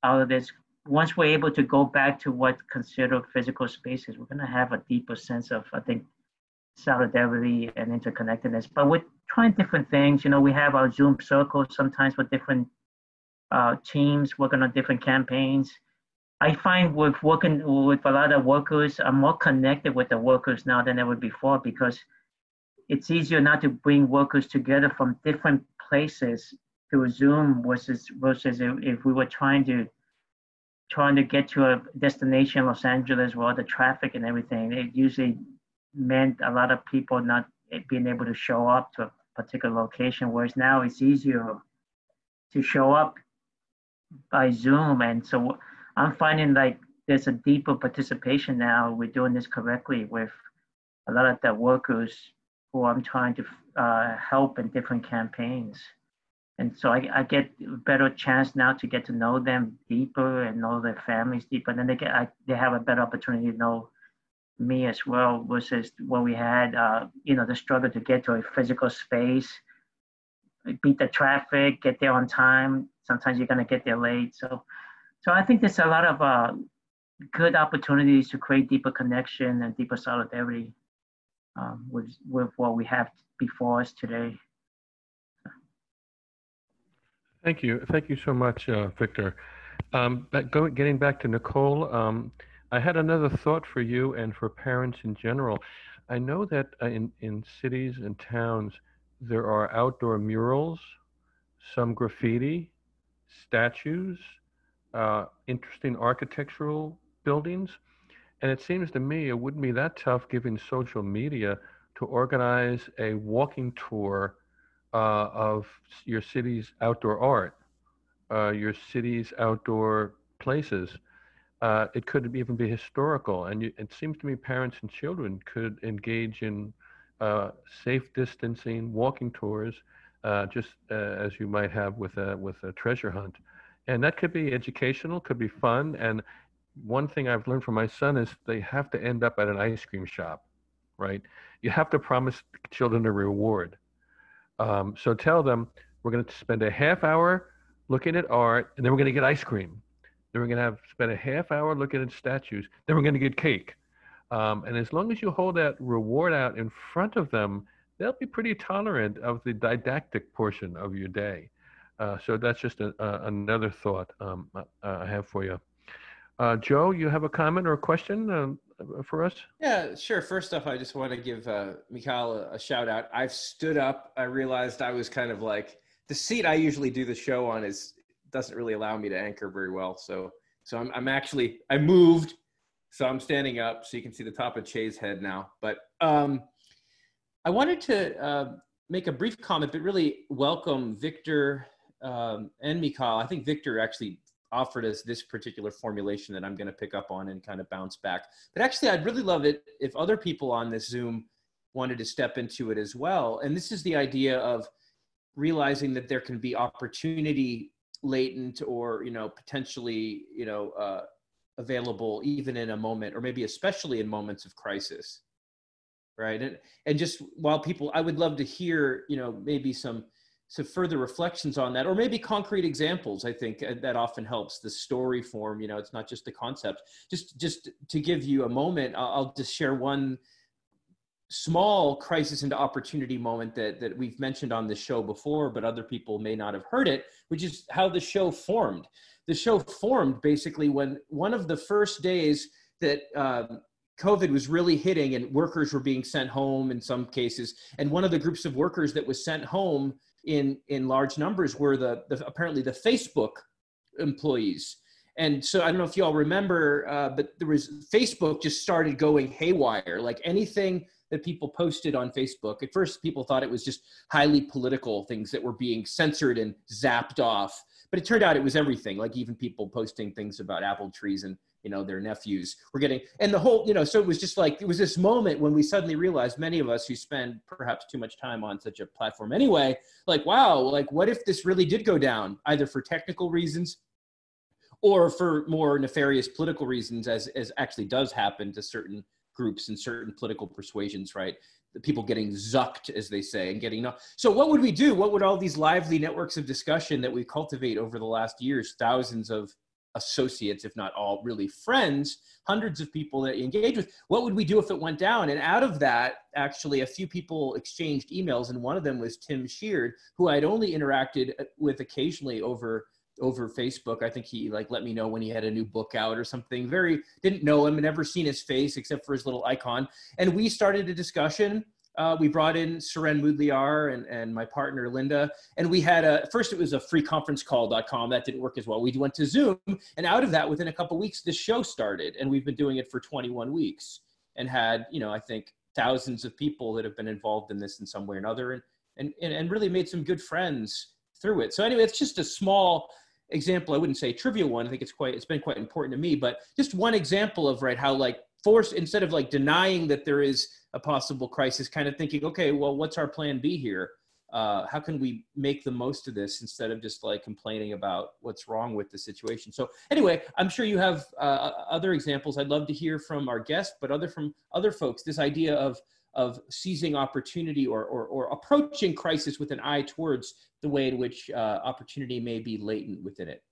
out of this once we're able to go back to what considered physical spaces. We're going to have a deeper sense of, I think, solidarity and interconnectedness. But we're trying different things. You know, we have our Zoom circles sometimes with different uh, teams working on different campaigns. I find with working with a lot of workers, I'm more connected with the workers now than ever before because it's easier now to bring workers together from different places through Zoom versus versus if we were trying to trying to get to a destination, Los Angeles, where all the traffic and everything. It usually meant a lot of people not being able to show up to a particular location, whereas now it's easier to show up by Zoom. And so I'm finding like there's a deeper participation now. We're doing this correctly with a lot of the workers who I'm trying to uh, help in different campaigns. And so I, I, get a better chance now to get to know them deeper and know their families deeper. And then they get I, they have a better opportunity to know me as well versus what we had, uh, you know, the struggle to get to a physical space, beat the traffic, get there on time, sometimes you're going to get there late. So, so I think there's a lot of uh, good opportunities to create deeper connection and deeper solidarity. um, with, with what we have before us today. Thank you. Thank you so much, uh, Victor. Um, going, getting back to Nicole, um, I had another thought for you and for parents in general. I know that uh, in, in cities and towns, there are outdoor murals, some graffiti, statues, uh, interesting architectural buildings. And it seems to me it wouldn't be that tough given social media to organize a walking tour uh, of your city's outdoor art, uh, your city's outdoor places. Uh, it could even be historical. And you, it seems to me parents and children could engage in uh, safe distancing walking tours, uh, just uh, as you might have with a, with a treasure hunt. And that could be educational, could be fun. And one thing I've learned from my son is they have to end up at an ice cream shop, right? You have to promise children a reward. Um, so tell them we're going to spend a half hour looking at art, and then we're going to get ice cream. Then we're going to have spend a half hour looking at statues. Then we're going to get cake. Um, and as long as you hold that reward out in front of them, they'll be pretty tolerant of the didactic portion of your day. Uh, so that's just a, another thought um, I have for you. Uh, Joe, you have a comment or a question uh, for us? Yeah, sure. First off, I just want to give uh, Michal a, a, shout out. I've stood up. I realized I was kind of like the seat I usually do the show on is doesn't really allow me to anchor very well. So, so I'm, I'm actually I moved, so I'm standing up so you can see the top of Che's head now. But um, I wanted to uh, make a brief comment, but really welcome Victor um, and Michal. I think Victor actually offered us this particular formulation that I'm going to pick up on and kind of bounce back. But actually, I'd really love it if other people on this Zoom wanted to step into it as well. And this is the idea of realizing that there can be opportunity latent or you know potentially you know uh, available even in a moment or maybe especially in moments of crisis right? And and just while people i would love to hear you know maybe some some further reflections on that or maybe concrete examples i think uh, that often helps the story form you know it's not just the concept. Just just to give you a moment i'll just share one small crisis into opportunity moment that that we've mentioned on the show before but other people may not have heard it which is how the show formed the show formed basically when one of the first days that um, COVID was really hitting and workers were being sent home in some cases. And one of the groups of workers that was sent home in in large numbers were the, the apparently the Facebook employees. And so I don't know if you all remember, uh, but there was Facebook just started going haywire. Like anything that people posted on Facebook, at first people thought it was just highly political things that were being censored and zapped off. But it turned out it was everything. Like even people posting things about apple trees and you know their nephews were getting and the whole you know so it was just like it was this moment when we suddenly realized many of us who spend perhaps too much time on such a platform anyway like wow like what if this really did go down either for technical reasons or for more nefarious political reasons as as actually does happen to certain groups and certain political persuasions right the people getting zucked as they say and getting so what would we do what would all these lively networks of discussion that we cultivate over the last years thousands of associates, if not all, really friends, hundreds of people that you engage with. What would we do if it went down? And out of that, actually, a few people exchanged emails, and one of them was Tim Sheard, who I'd only interacted uh, with occasionally over over Facebook. I think he like let me know when he had a new book out or something. Very didn't know him, never seen his face except for his little icon. And we started a discussion uh, we brought in Suren Moodliar and, and my partner Linda, and we had a first it was a freeconferencecall.com that didn't work as well. We went to Zoom, and out of that, within a couple weeks, this show started, and we've been doing it for 21 weeks, and had you know I think thousands of people that have been involved in this in some way or another, and and and really made some good friends through it. So anyway, it's just a small example. I wouldn't say trivial one. I think it's quite it's been quite important to me, but just one example of right how like force instead of like denying that there is a possible crisis, kind of thinking, okay, well, what's our plan B here? Uh, how can we make the most of this instead of just like complaining about what's wrong with the situation? So anyway, I'm sure you have uh, other examples. I'd love to hear from our guest, but other from other folks. This idea of of seizing opportunity or, or, or approaching crisis with an eye towards the way in which uh, opportunity may be latent within it.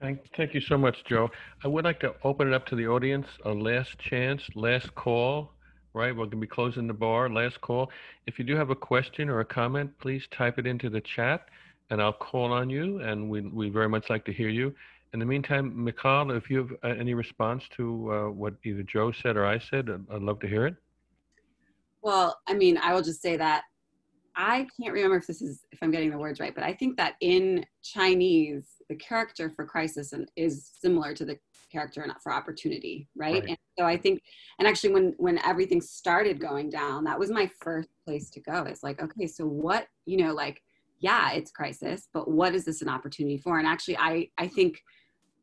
Thank, thank you so much, Joe. I would like to open it up to the audience, a last chance, last call. right? We're going to be closing the bar. Last call. If you do have a question or a comment, please type it into the chat and I'll call on you. And we we very much like to hear you. In the meantime, Michal, if you have uh, any response to uh, what either Joe said or I said, I'd love to hear it. Well, I mean, I will just say that I can't remember if this is if I'm getting the words right, but I think that in Chinese, the character for crisis is similar to the character for opportunity, right? right? And so I think, and actually, when when everything started going down, that was my first place to go. It's like, okay, so what, you know, like, yeah, it's crisis, but what is this an opportunity for? And actually, I I think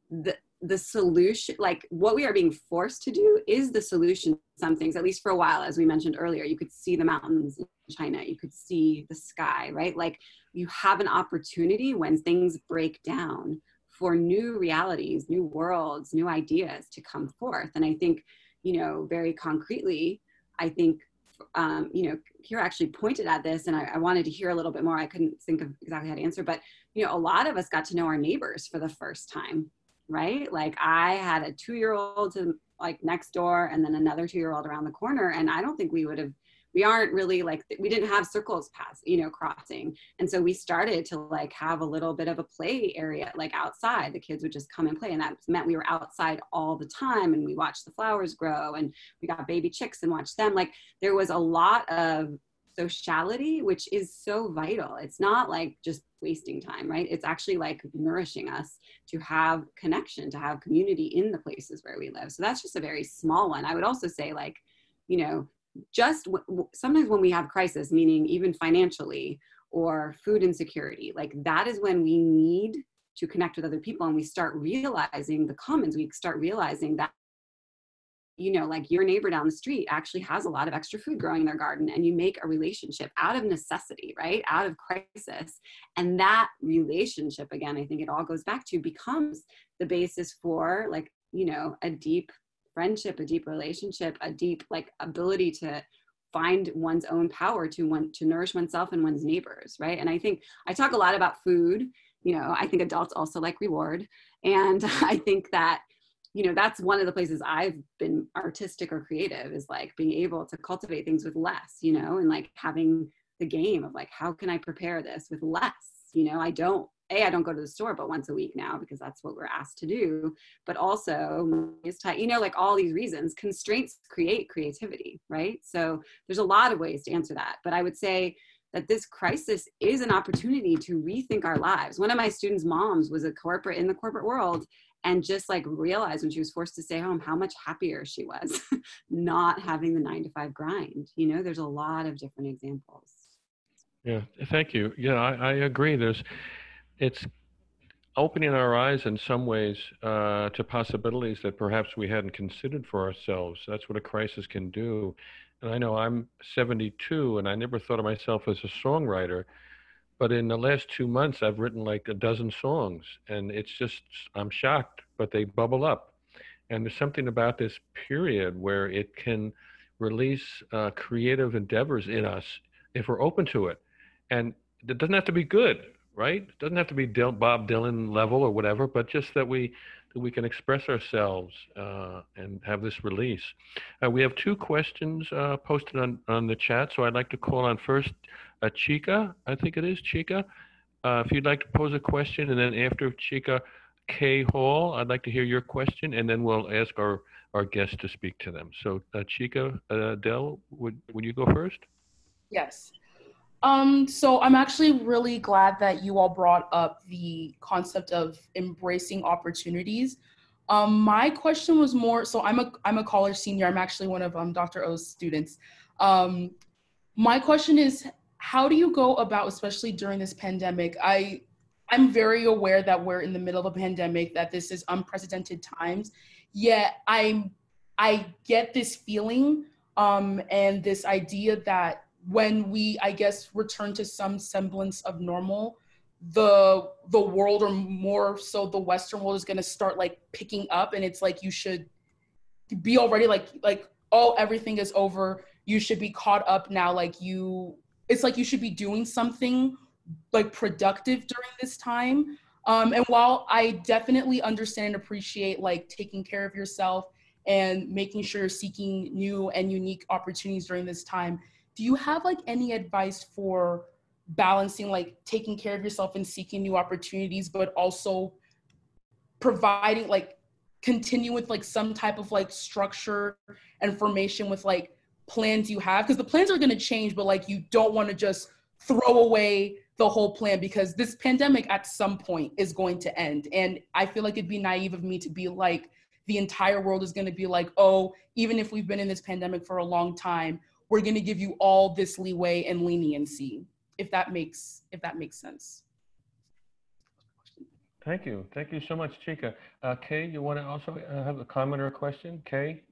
the the solution like what we are being forced to do is the solution some things at least for a while as we mentioned earlier. You could see the mountains in china. You could see the sky right? Like you have an opportunity when things break down for new realities new worlds new ideas to come forth. And i think you know very concretely i think um, you know Kira actually pointed at this and I, I wanted to hear a little bit more i couldn't think of exactly how to answer but you know a lot of us got to know our neighbors for the first time right? Like I had a two year old to like next door and then another two year old around the corner. And I don't think we would have, we aren't really like, we didn't have circles pass, you know, crossing. And so we started to like have a little bit of a play area, like outside. The kids would just come and play. And that meant we were outside all the time and we watched the flowers grow and we got baby chicks and watched them. Like there was a lot of sociality, which is so vital. It's not like just wasting time, right? It's actually like nourishing us to have connection, to have community in the places where we live. So that's just a very small one. I would also say, like, you know, just w- sometimes when we have crisis, meaning even financially or food insecurity, like that is when we need to connect with other people and we start realizing the commons. We start realizing that you know, like your neighbor down the street actually has a lot of extra food growing in their garden, and you make a relationship out of necessity, right? Out of crisis. And that relationship, again, I think it all goes back to becomes the basis for like, you know, a deep friendship, a deep relationship, a deep like ability to find one's own power to want to nourish oneself and one's neighbors, right? And I think I talk a lot about food. You know, I think adults also like reward. And I think that you know that's one of the places i've been artistic or creative is like being able to cultivate things with less you know and like having the game of like how can i prepare this with less you know i don't a i don't go to the store but once a week now because that's what we're asked to do but also is tight you know like all these reasons constraints create creativity right? So there's a lot of ways to answer that but i would say that this crisis is an opportunity to rethink our lives. One of my students' moms was a corporate in the corporate world and just like realized when she was forced to stay home how much happier she was not having the nine to five grind you know? There's a lot of different examples. Yeah thank you. Yeah i, I agree. There's it's opening our eyes in some ways uh, to possibilities that perhaps we hadn't considered for ourselves. That's what a crisis can do. And i know i'm 72 and i never thought of myself as a songwriter but in the last two months i've written like a dozen songs and it's just i'm shocked but they bubble up. And there's something about this period where it can release uh, creative endeavors in us if we're open to it. And it doesn't have to be good right it doesn't have to be Dil- bob dylan level or whatever but just that we that we can express ourselves uh, and have this release uh, we have two questions uh, posted on on the chat so i'd like to call on first uh, Chica, I think it is Chica. Uh, if you'd like to pose a question, and then after Chica, K Hall, I'd like to hear your question, and then we'll ask our, our guests to speak to them. So, uh, Chica, Dell, would, would you go first? Yes. Um, so I'm actually really glad that you all brought up the concept of embracing opportunities. Um, my question was more, so I'm a, I'm a college senior. I'm actually one of um, Dr. O's students. Um, my question is, how do you go about especially during this pandemic i i'm very aware that we're in the middle of a pandemic that this is unprecedented times yet i'm i get this feeling um, and this idea that when we i guess return to some semblance of normal the the world or more so the western world is going to start like picking up and it's like you should be already like like oh everything is over you should be caught up now like you it's like you should be doing something like productive during this time. Um, and while I definitely understand and appreciate like taking care of yourself and making sure you're seeking new and unique opportunities during this time. Do you have like any advice for balancing like taking care of yourself and seeking new opportunities, but also providing like continue with like some type of like structure and formation with like plans you have? Because the plans are going to change but like you don't want to just throw away the whole plan because this pandemic at some point is going to end. And i feel like it'd be naive of me to be like the entire world is going to be like oh even if we've been in this pandemic for a long time we're going to give you all this leeway and leniency if that makes if that makes sense Thank you. Thank you so much, Chika. Uh, Kay, you want to also uh, have a comment or a question? Kay?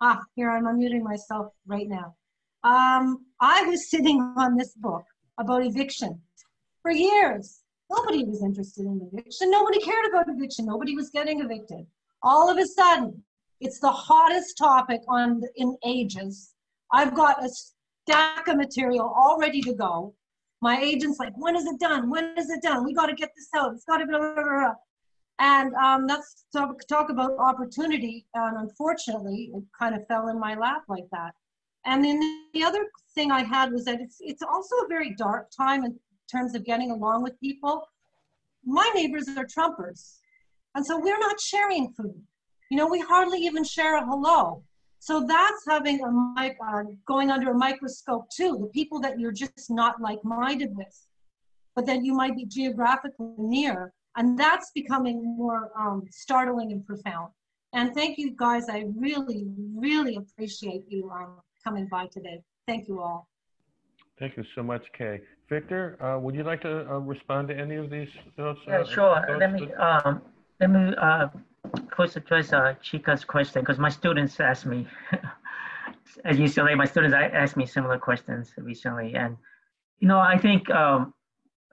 Ah, here I'm unmuting myself right now. Um, I was sitting on this book about eviction for years. Nobody was interested in eviction. Nobody cared about eviction. Nobody was getting evicted. All of a sudden, it's the hottest topic on in ages. I've got a stack of material all ready to go. My agent's like, when is it done? When is it done? We got to get this out. It's got to be. Blah, blah, blah. And um, that's talk, talk about opportunity. And unfortunately, it kind of fell in my lap like that. And then the other thing I had was that it's it's also a very dark time in terms of getting along with people. My neighbors are Trumpers, and so we're not sharing food. You know, we hardly even share a hello. So that's having a mic, uh, going under a microscope too. The people that you're just not like-minded with, but then you might be geographically near, and that's becoming more um, startling and profound. And thank you guys. I really, really appreciate you um, coming by today. Thank you all. Thank you so much, Kay. Victor, uh, would you like to uh, respond to any of these thoughts? Yeah, uh, sure. Thoughts let me um, let me first address uh, Chika's question because my students asked me, as UCLA, my students asked me similar questions recently, and you know, I think um,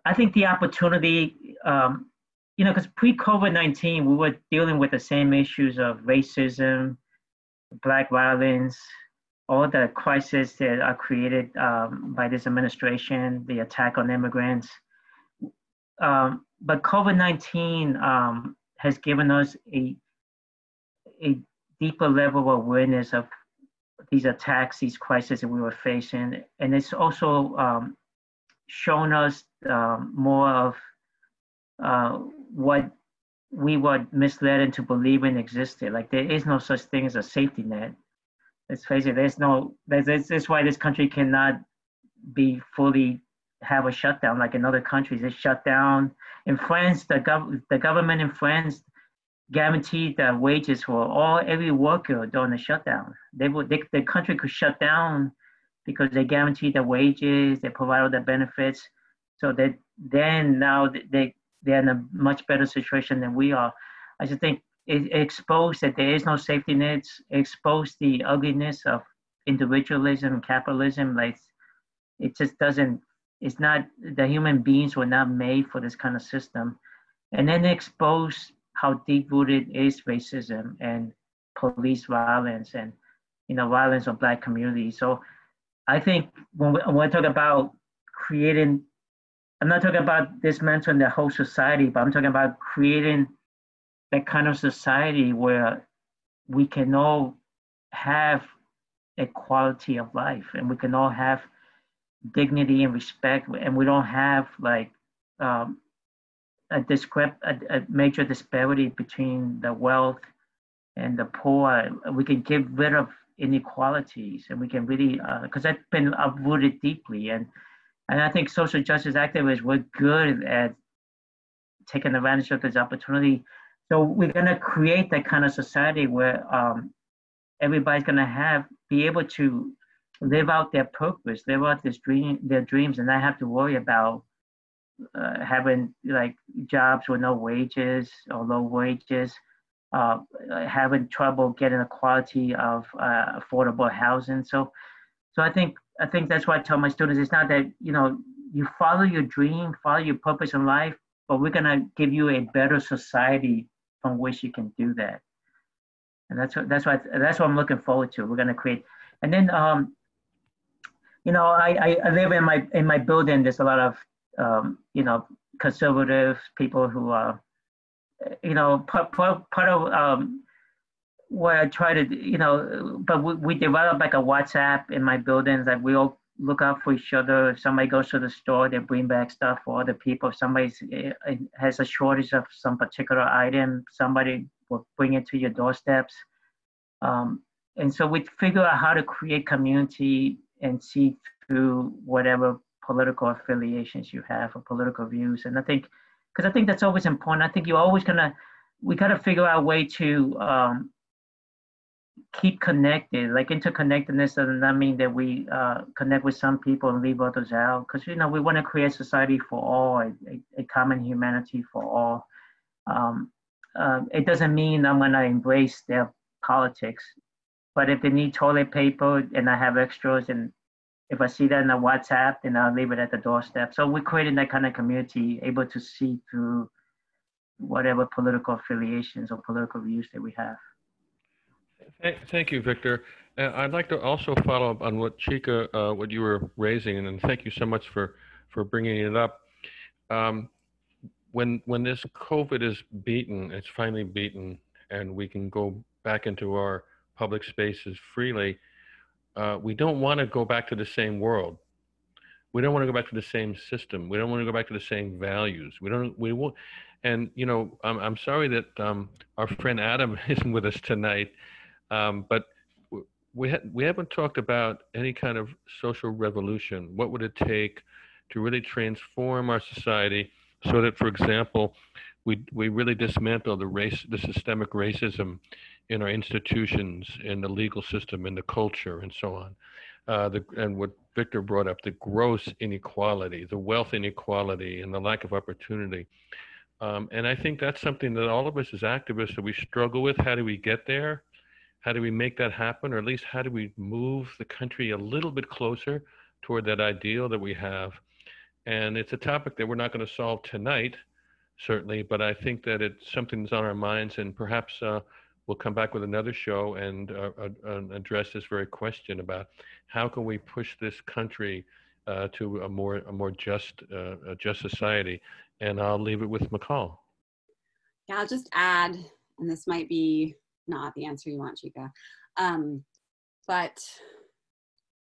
I think the opportunity, um, you know, because pre COVID nineteen, we were dealing with the same issues of racism, black violence, all the crises that are created um, by this administration, the attack on immigrants. Um, but COVID nineteen um, has given us a, a deeper level of awareness of these attacks, these crises that we were facing. And it's also um, shown us um, more of uh, what we were misled into believing existed. Like there is no such thing as a safety net. Let's face it, there's no, there's, that's why this country cannot be fully have a shutdown like in other countries. It's shut down. In France, the, gov- the government in France guaranteed the wages for all every worker during the shutdown. They would they, the country could shut down because they guaranteed the wages, they provide all the benefits. So that then now they they're in a much better situation than we are. I just think it exposed that there is no safety nets, exposed the ugliness of individualism, capitalism. Like it just doesn't it's not the human beings were not made for this kind of system. And then expose how deep rooted is racism and police violence and you know violence on black communities so i think when we, when we talk about creating i'm not talking about dismantling the whole society but i'm talking about creating that kind of society where we can all have a quality of life and we can all have dignity and respect, and we don't have like um, a, discrep- a, a major disparity between the wealth and the poor. We can get rid of inequalities, and we can really because uh, that's been uprooted deeply. And and I think social justice activists were good at taking advantage of this opportunity. So we're gonna create that kind of society where um, everybody's gonna have be able to live out their purpose, live out this dream, their dreams, and not have to worry about uh, having like jobs with no wages or low wages, uh, having trouble getting a quality of uh, affordable housing. So, so I think I think that's why I tell my students it's not that you know you follow your dream, follow your purpose in life, but we're gonna give you a better society from which you can do that. And that's what that's what that's what I'm looking forward to. We're gonna create, and then um, you know, I, I live in my in my building. There's a lot of um, you know conservative people who are you know, part, part, part of um, what I try to, you know, but we, we develop like a WhatsApp in my buildings that we all look out for each other. If somebody goes to the store, they bring back stuff for other people. If somebody eh, has a shortage of some particular item, somebody will bring it to your doorsteps. Um, and so we figure out how to create community and see through whatever political affiliations you have or political views. And I think, because I think that's always important. I think you're always gonna, we gotta figure out a way to um, keep connected. Like interconnectedness does not mean that we uh, connect with some people and leave others out. Because you know we want to create society for all, a, a, common humanity for all. Um, uh, it doesn't mean I'm gonna embrace their politics, but if they need toilet paper and I have extras, and if I see that in a WhatsApp, then I'll leave it at the doorstep. So we're creating that kind of community, able to see through whatever political affiliations or political views that we have. Thank you, Victor. Uh, I'd like to also follow up on what Chika, uh, what you were raising, and thank you so much for for bringing it up. Um, when when this COVID is beaten, it's finally beaten, and we can go back into our public spaces freely. Uh, we don't want to go back to the same world. We don't want to go back to the same system. We don't want to go back to the same values. We don't. We won't. And you know, I'm I'm sorry that um, our friend Adam isn't with us tonight. Um, but we, ha- we haven't talked about any kind of social revolution. What would it take to really transform our society so that, for example, we, we really dismantle the race, the systemic racism in our institutions, in the legal system, in the culture, and so on. Uh, the, and what Victor brought up, the gross inequality, the wealth inequality, and the lack of opportunity. Um, and I think that's something that all of us as activists that we struggle with. How do we get there? How do we make that happen? Or at least how do we move the country a little bit closer toward that ideal that we have? And it's a topic that we're not going to solve tonight, certainly, but I think that it's something that's on our minds and perhaps uh, we'll come back with another show and uh, uh, address this very question about how can we push this country uh, to a more a more just uh, a just society. And I'll leave it with Michal. Yeah, I'll just add, and this might be not the answer you want, Chika. Um, but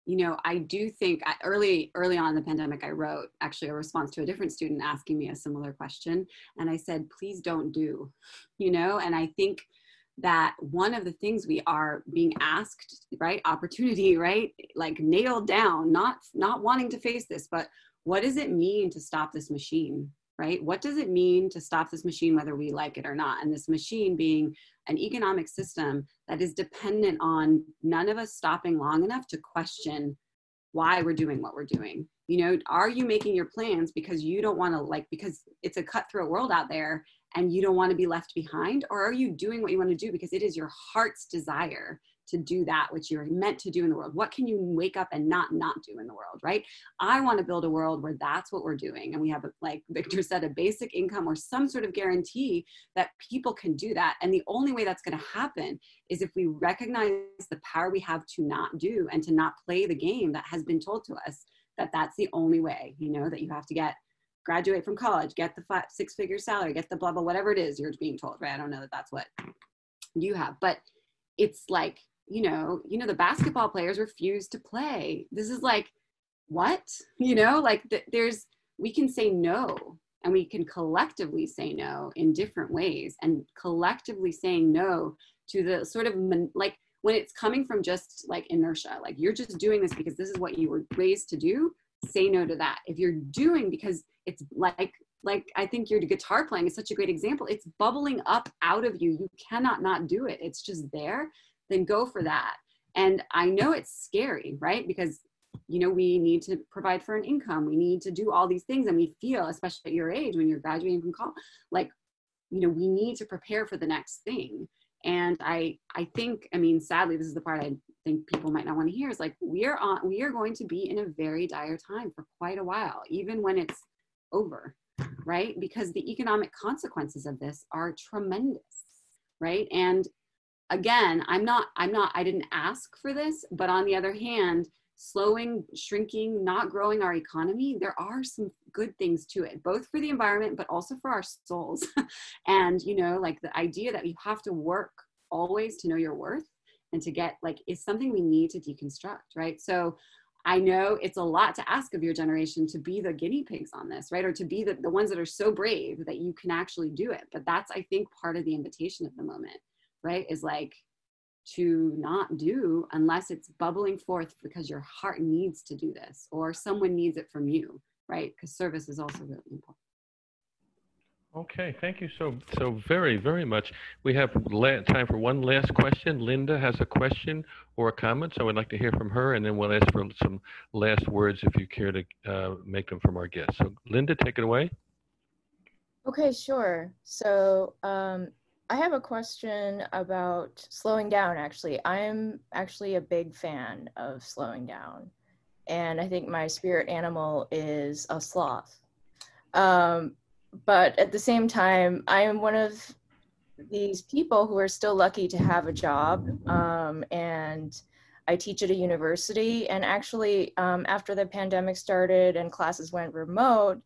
you know, I do think early early on in the pandemic, I wrote actually a response to a different student asking me a similar question, and I said, "Please don't do," you know. And I think that one of the things we are being asked, right, opportunity, right, like nailed down, not not wanting to face this, but what does it mean to stop this machine, right? What does it mean to stop this machine, whether we like it or not? And this machine being an economic system that is dependent on none of us stopping long enough to question why we're doing what we're doing. You know, are you making your plans because you don't want to, like, because it's a cutthroat world out there and you don't want to be left behind? Or are you doing what you want to do because it is your heart's desire to do that which you're meant to do in the world? What can you wake up and not not do in the world right? I want to build a world where that's what we're doing and we have like victor said a basic income or some sort of guarantee that people can do that. And the only way that's going to happen is if we recognize the power we have to not do and to not play the game that has been told to us that that's the only way you know that you have to get graduate from college get the five, six figure salary get the blah blah whatever it is you're being told right i don't know that that's what you have but it's like you know, you know, the basketball players refuse to play. This is like, what? You know, like th- there's, we can say no and we can collectively say no in different ways and collectively saying no to the sort of like when it's coming from just like inertia, like you're just doing this because this is what you were raised to do, say no to that. If you're doing because it's like like I think your guitar playing is such a great example. It's bubbling up out of you. You cannot not do it. It's just there then go for that. And I know it's scary, right? Because you know we need to provide for an income we need to do all these things and we feel especially at your age when you're graduating from college like you know we need to prepare for the next thing and i i think i mean sadly this is the part i think people might not want to hear is like we are on we are going to be in a very dire time for quite a while even when it's over right? Because the economic consequences of this are tremendous right? And again i'm not i'm not i didn't ask for this but on the other hand slowing, shrinking, not growing our economy, there are some good things to it, both for the environment, but also for our souls. and, you know, like the idea that you have to work always to know your worth and to get like is something we need to deconstruct, right? So I know it's a lot to ask of your generation to be the guinea pigs on this, right? Or to be the, the ones that are so brave that you can actually do it. But that's, I think, part of the invitation of the moment, right? Is like to not do unless it's bubbling forth because your heart needs to do this or someone needs it from you, right? Because service is also really important. Okay, thank you so so very very much. We have time for one last question. Linda has a question or a comment, so I'd like to hear from her, and then we'll ask for some last words if you care to uh, make them from our guests. So, Linda, take it away. Okay, sure. So, um, I have a question about slowing down. Actually, I'm actually a big fan of slowing down, and I think my spirit animal is a sloth. Um, but at the same time, I am one of these people who are still lucky to have a job. Um, and I teach at a university. And actually, um, after the pandemic started and classes went remote,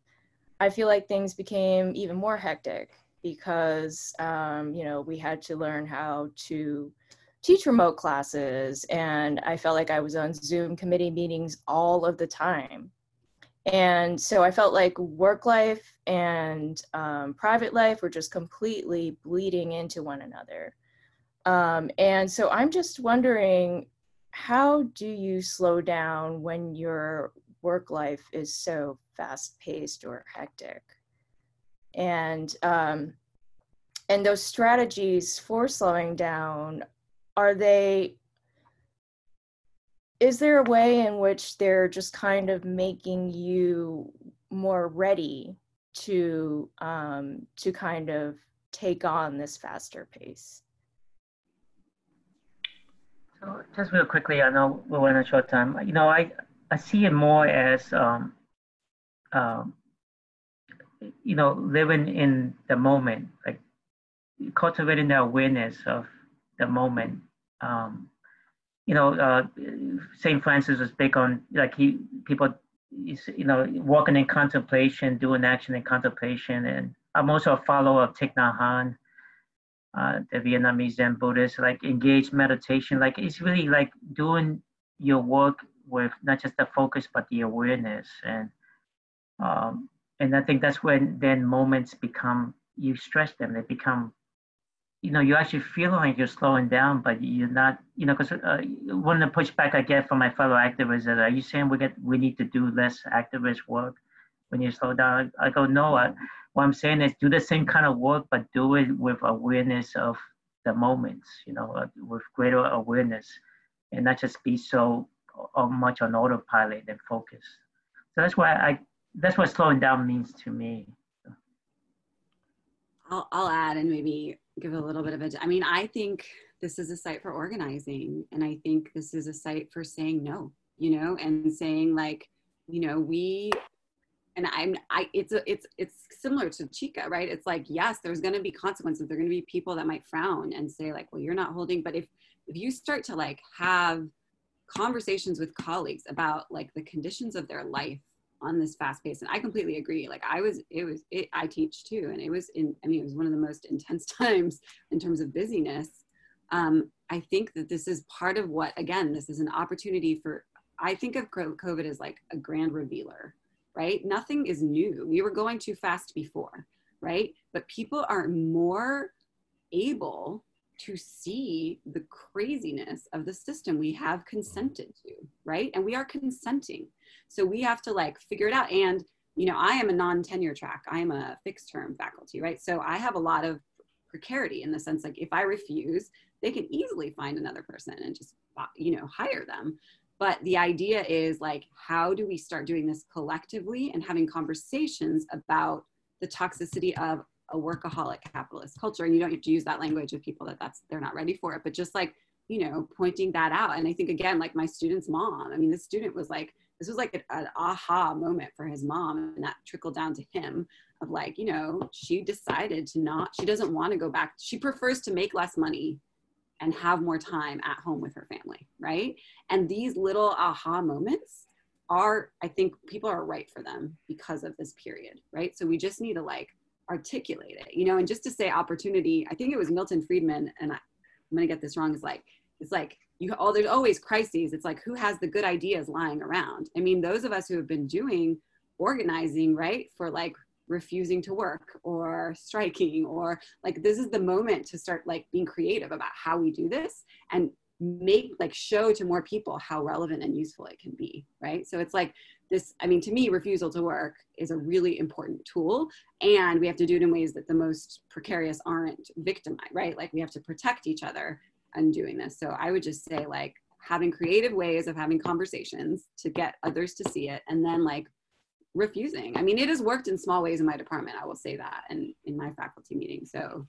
I feel like things became even more hectic because, um, you know, we had to learn how to teach remote classes. And I felt like I was on Zoom committee meetings all of the time. And so I felt like work life and um, private life were just completely bleeding into one another. Um, and so I'm just wondering how do you slow down when your work life is so fast paced or hectic? And um, and those strategies for slowing down are they is there a way in which they're just kind of making you more ready to um, to kind of take on this faster pace? So just real quickly, I know we're in a short time. You know, I I see it more as um, um, you know living in the moment, like cultivating the awareness of the moment. Um, you know, uh, St. Francis was big on like he people, you know, walking in contemplation, doing action in contemplation, and I'm also a follower of Thich Nhat Hanh, uh, the Vietnamese Zen Buddhist. Like engaged meditation, like it's really like doing your work with not just the focus but the awareness, and um, and I think that's when then moments become you stress them, they become you know, you actually feel like you're slowing down, but you're not, you know, because uh, one of the pushback I get from my fellow activists is, are you saying we get we need to do less activist work when you slow down? I, I go, no. I, what I'm saying is do the same kind of work, but do it with awareness of the moments, you know, uh, with greater awareness, and not just be so uh, much on autopilot and focus. So that's why I, that's what slowing down means to me. I'll, I'll add and maybe give a little bit of a, I mean, I think this is a site for organizing and I think this is a site for saying no, you know, and saying like, you know, we, and I'm, I, it's a, it's, it's similar to Chica, right? It's like, yes, there's going to be consequences. There are going to be people that might frown and say like, well, you're not holding, but if, if you start to like have conversations with colleagues about like the conditions of their life on this fast pace and i completely agree like i was it was it, i teach too and it was in i mean it was one of the most intense times in terms of busyness. Um, i think that this is part of what again this is an opportunity for i think of covid as like a grand revealer right? Nothing is new. We were going too fast before right? But people are more able to see the craziness of the system we have mm-hmm. consented to, right? And we are consenting. So we have to like figure it out. And, you know, I am a non tenure track, I am a fixed term faculty, right? So I have a lot of precarity in the sense like if I refuse, they can easily find another person and just, uh, you know, hire them. But the idea is like, how do we start doing this collectively and having conversations about the toxicity of a workaholic capitalist culture and you don't have to use that language with people that that's they're not ready for it but just like you know pointing that out and i think again like my student's mom i mean the student was like this was like an, aha moment for his mom and that trickled down to him of like you know she decided to not she doesn't want to go back she prefers to make less money and have more time at home with her family, right? And these little aha moments are, I think people are right for them because of this period, right? So we just need to like articulate it, you know, and just to say opportunity, I think it was Milton Friedman, and I, I'm gonna get this wrong, is like, it's like you oh there's always crises. It's like who has the good ideas lying around? I mean those of us who have been doing organizing right for like refusing to work or striking or like this is the moment to start like being creative about how we do this. And make like show to more people how relevant and useful it can be right so it's like this i mean to me refusal to work is a really important tool and we have to do it in ways that the most precarious aren't victimized right like we have to protect each other and doing this so i would just say like having creative ways of having conversations to get others to see it and then like refusing. I mean, it has worked in small ways in my department. I will say that, and in my faculty meeting. So.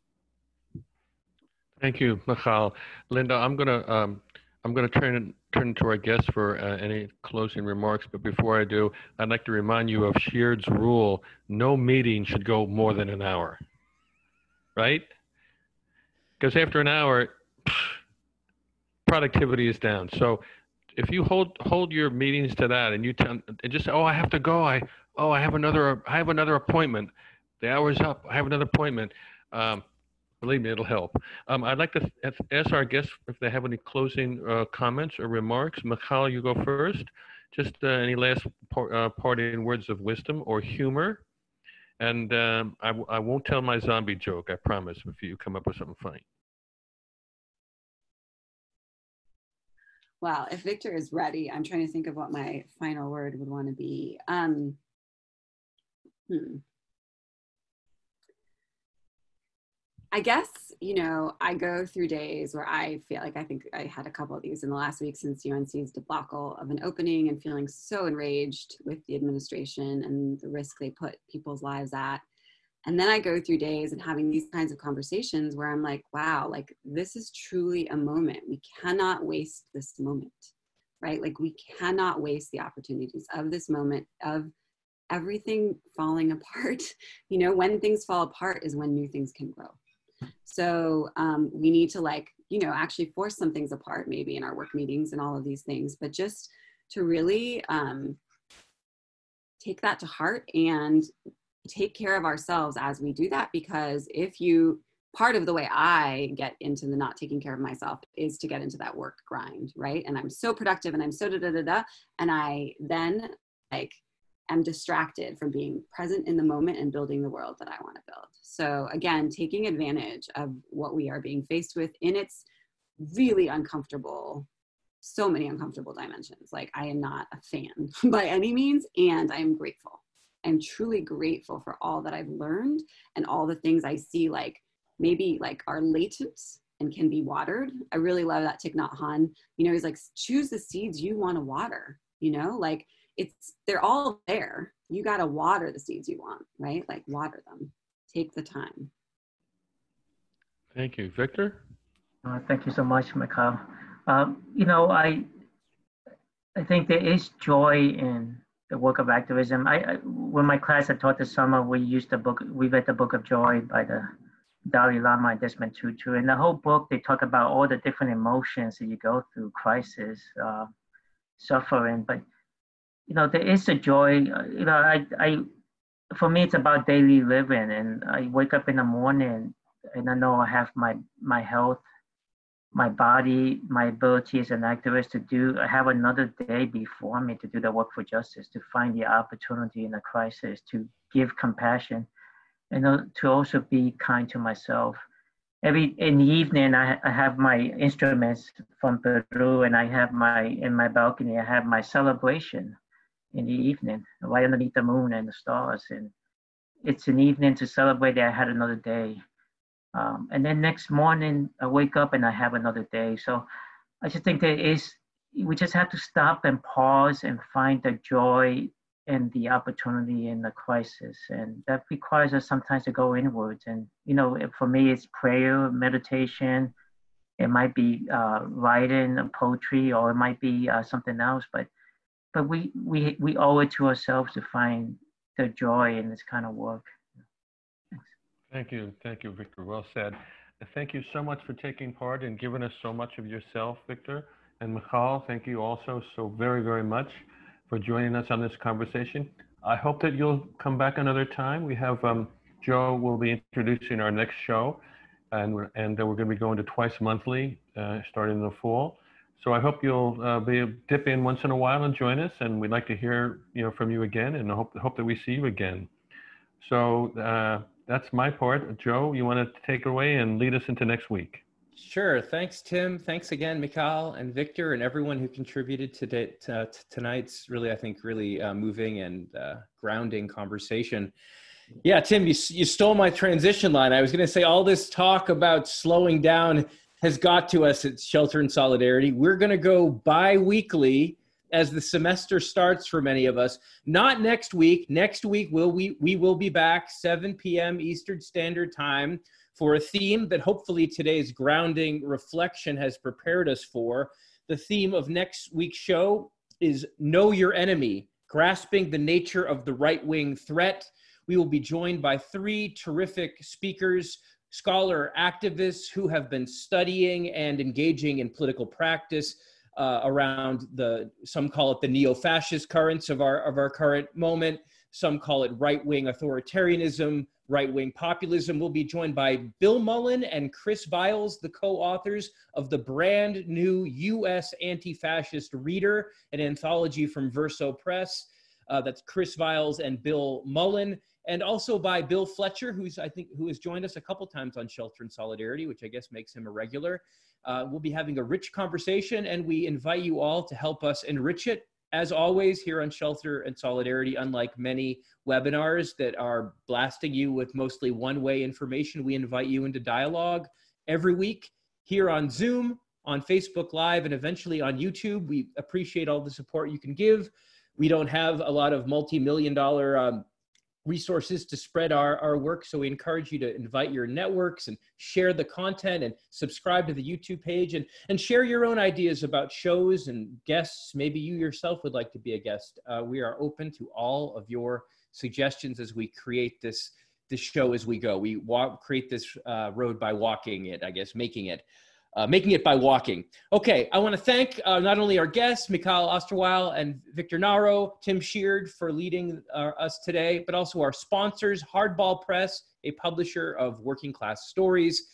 Thank you, Michal. Linda, I'm gonna um, I'm gonna turn turn to our guests for uh, any closing remarks. But before I do, I'd like to remind you of Sheard's rule: no meeting should go more than an hour. Right? Because after an hour, productivity is down. So if you hold hold your meetings to that and you tell and just say, oh, I have to go. I oh, I have another I have another appointment. The hour's up. I have another appointment. Um, believe me, it'll help. Um, I'd like to ask our guests if they have any closing uh, comments or remarks. Michal, you go first. Just uh, any last par- uh, parting words of wisdom or humor. And um, I, I won't tell my zombie joke, I promise, if you come up with something funny. Well, if Victor is ready, I'm trying to think of what my final word would want to be. Um, hmm. I guess, you know, I go through days where I feel like I think I had a couple of these in the last week since UNC's debacle of an opening and feeling so enraged with the administration and the risk they put people's lives at. And then i go through days and having these kinds of conversations where i'm like wow like this is truly a moment. We cannot waste this moment right? Like we cannot waste the opportunities of this moment of everything falling apart. You know when things fall apart is when new things can grow so um, we need to like you know actually force some things apart maybe in our work meetings and all of these things but just to really um, take that to heart and take care of ourselves as we do that because if you part of the way I get into the not taking care of myself is to get into that work grind, right? And I'm so productive and I'm so da da da da. And I then like am distracted from being present in the moment and building the world that I want to build. So again, taking advantage of what we are being faced with in its really uncomfortable, so many uncomfortable dimensions. Like I am not a fan by any means, and I am grateful I'm truly grateful for all that I've learned and all the things I see like maybe like are latent and can be watered. I really love that Thich Nhat Hanh. You know, he's like, choose the seeds you want to water, you know, like it's, they're all there. You got to water the seeds you want, right? Like water them, take the time. Thank you. Victor? Uh, thank you so much, Michal. Um, you know, I, I think there is joy in the work of activism. I, I when my class I taught this summer, we used the book. We read the Book of Joy by the Dalai Lama and Desmond Tutu. In the whole book, they talk about all the different emotions that you go through: crisis, uh, suffering. But you know, there is a joy. Uh, you know, I, I, for me, it's about daily living, and I wake up in the morning, and I know I have my my health my body, my ability as an activist to do, I have another day before me to do the work for justice, to find the opportunity in a crisis, to give compassion, and to also be kind to myself. Every in the evening, I, I have my instruments from Peru, and I have my in my balcony. I have my celebration in the evening, right underneath the moon and the stars, and it's an evening to celebrate that I had another day um, and then next morning, I wake up and I have another day. So I just think there is, we just have to stop and pause and find the joy and the opportunity in the crisis. And that requires us sometimes to go inwards. And, you know, for me, it's prayer, meditation. It might be uh, writing, poetry, or it might be uh, something else. But, but we, we, we owe it to ourselves to find the joy in this kind of work. Thank you. Thank you, Victor. Well said. thank you so much for taking part and giving us so much of yourself, Victor. And Michal, thank you also so very, very much for joining us on this conversation. I hope that you'll come back another time. We have um, Joe will be introducing our next show, and we're, and we're going to be going to twice monthly uh, starting in the fall. So I hope you'll uh, be dip in once in a while and join us, and we'd like to hear you know from you again, and hope hope that we see you again. So uh, that's my part. Joe, you want to take away and lead us into next week? Sure. Thanks, Tim. Thanks again, Michal and Victor, and everyone who contributed to, to tonight's really, I think, really uh, moving and uh, grounding conversation. Yeah, Tim, you, you stole my transition line. I was going to say all this talk about slowing down has got to us at Shelter and Solidarity. We're going to go bi weekly as the semester starts for many of us. Not next week. Next week, will we, we will be back 7 p.m. Eastern Standard Time for a theme that hopefully today's grounding reflection has prepared us for. The theme of next week's show is Know Your Enemy, grasping the nature of the right wing threat. We will be joined by three terrific speakers, scholar activists who have been studying and engaging in political practice. Uh, around the some call it the neo-fascist currents of our of our current moment some call it right-wing authoritarianism right wing populism. We'll be joined by Bill Mullen and Chris Vials, the co authors of the brand new U.S. Anti Fascist Reader, an anthology from Verso Press. Uh, that's Chris Vials and Bill Mullen. And also by Bill Fletcher, who's I think who has joined us a couple times on Shelter and Solidarity, which I guess makes him a regular. Uh, we'll be having a rich conversation, and we invite you all to help us enrich it as always, here on Shelter and Solidarity, unlike many webinars that are blasting you with mostly one way information, we invite you into dialogue every week here on Zoom, on Facebook Live, and eventually on YouTube. We appreciate all the support you can give. We don't have a lot of multi million dollar um, resources to spread our, our work. So we encourage you to invite your networks and share the content and subscribe to the YouTube page and, and share your own ideas about shows and guests. Maybe you yourself would like to be a guest. Uh, we are open to all of your suggestions as we create this this show as we go. We walk, create this uh, road by walking it, I guess, making it uh, making it by walking. Okay, I want to thank uh, not only our guests, Michal Osterweil and Victor Narro, Tim Sheard for leading uh, us today, but also our sponsors, Hardball Press, a publisher of working class stories,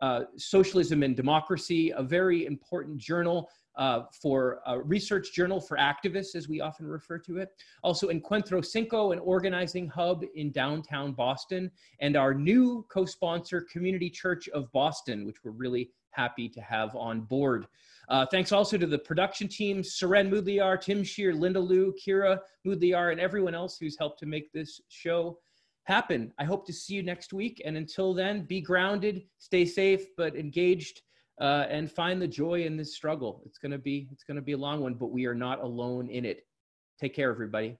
uh, Socialism and Democracy, a very important journal uh, for a research journal for activists, as we often refer to it. Also, Encuentro Cinco, an organizing hub in downtown Boston, and our new co sponsor, Community Church of Boston, which we're really happy to have on board. Uh, thanks also to the production team, Seren Moodliar, Tim Sheard, Linda Liu, Kira Moodliar, and everyone else who's helped to make this show happen. I hope to see you next week. And until then, be grounded, stay safe, but engaged, uh, and find the joy in this struggle. It's gonna be it's gonna be a long one, but we are not alone in it. Take care, everybody.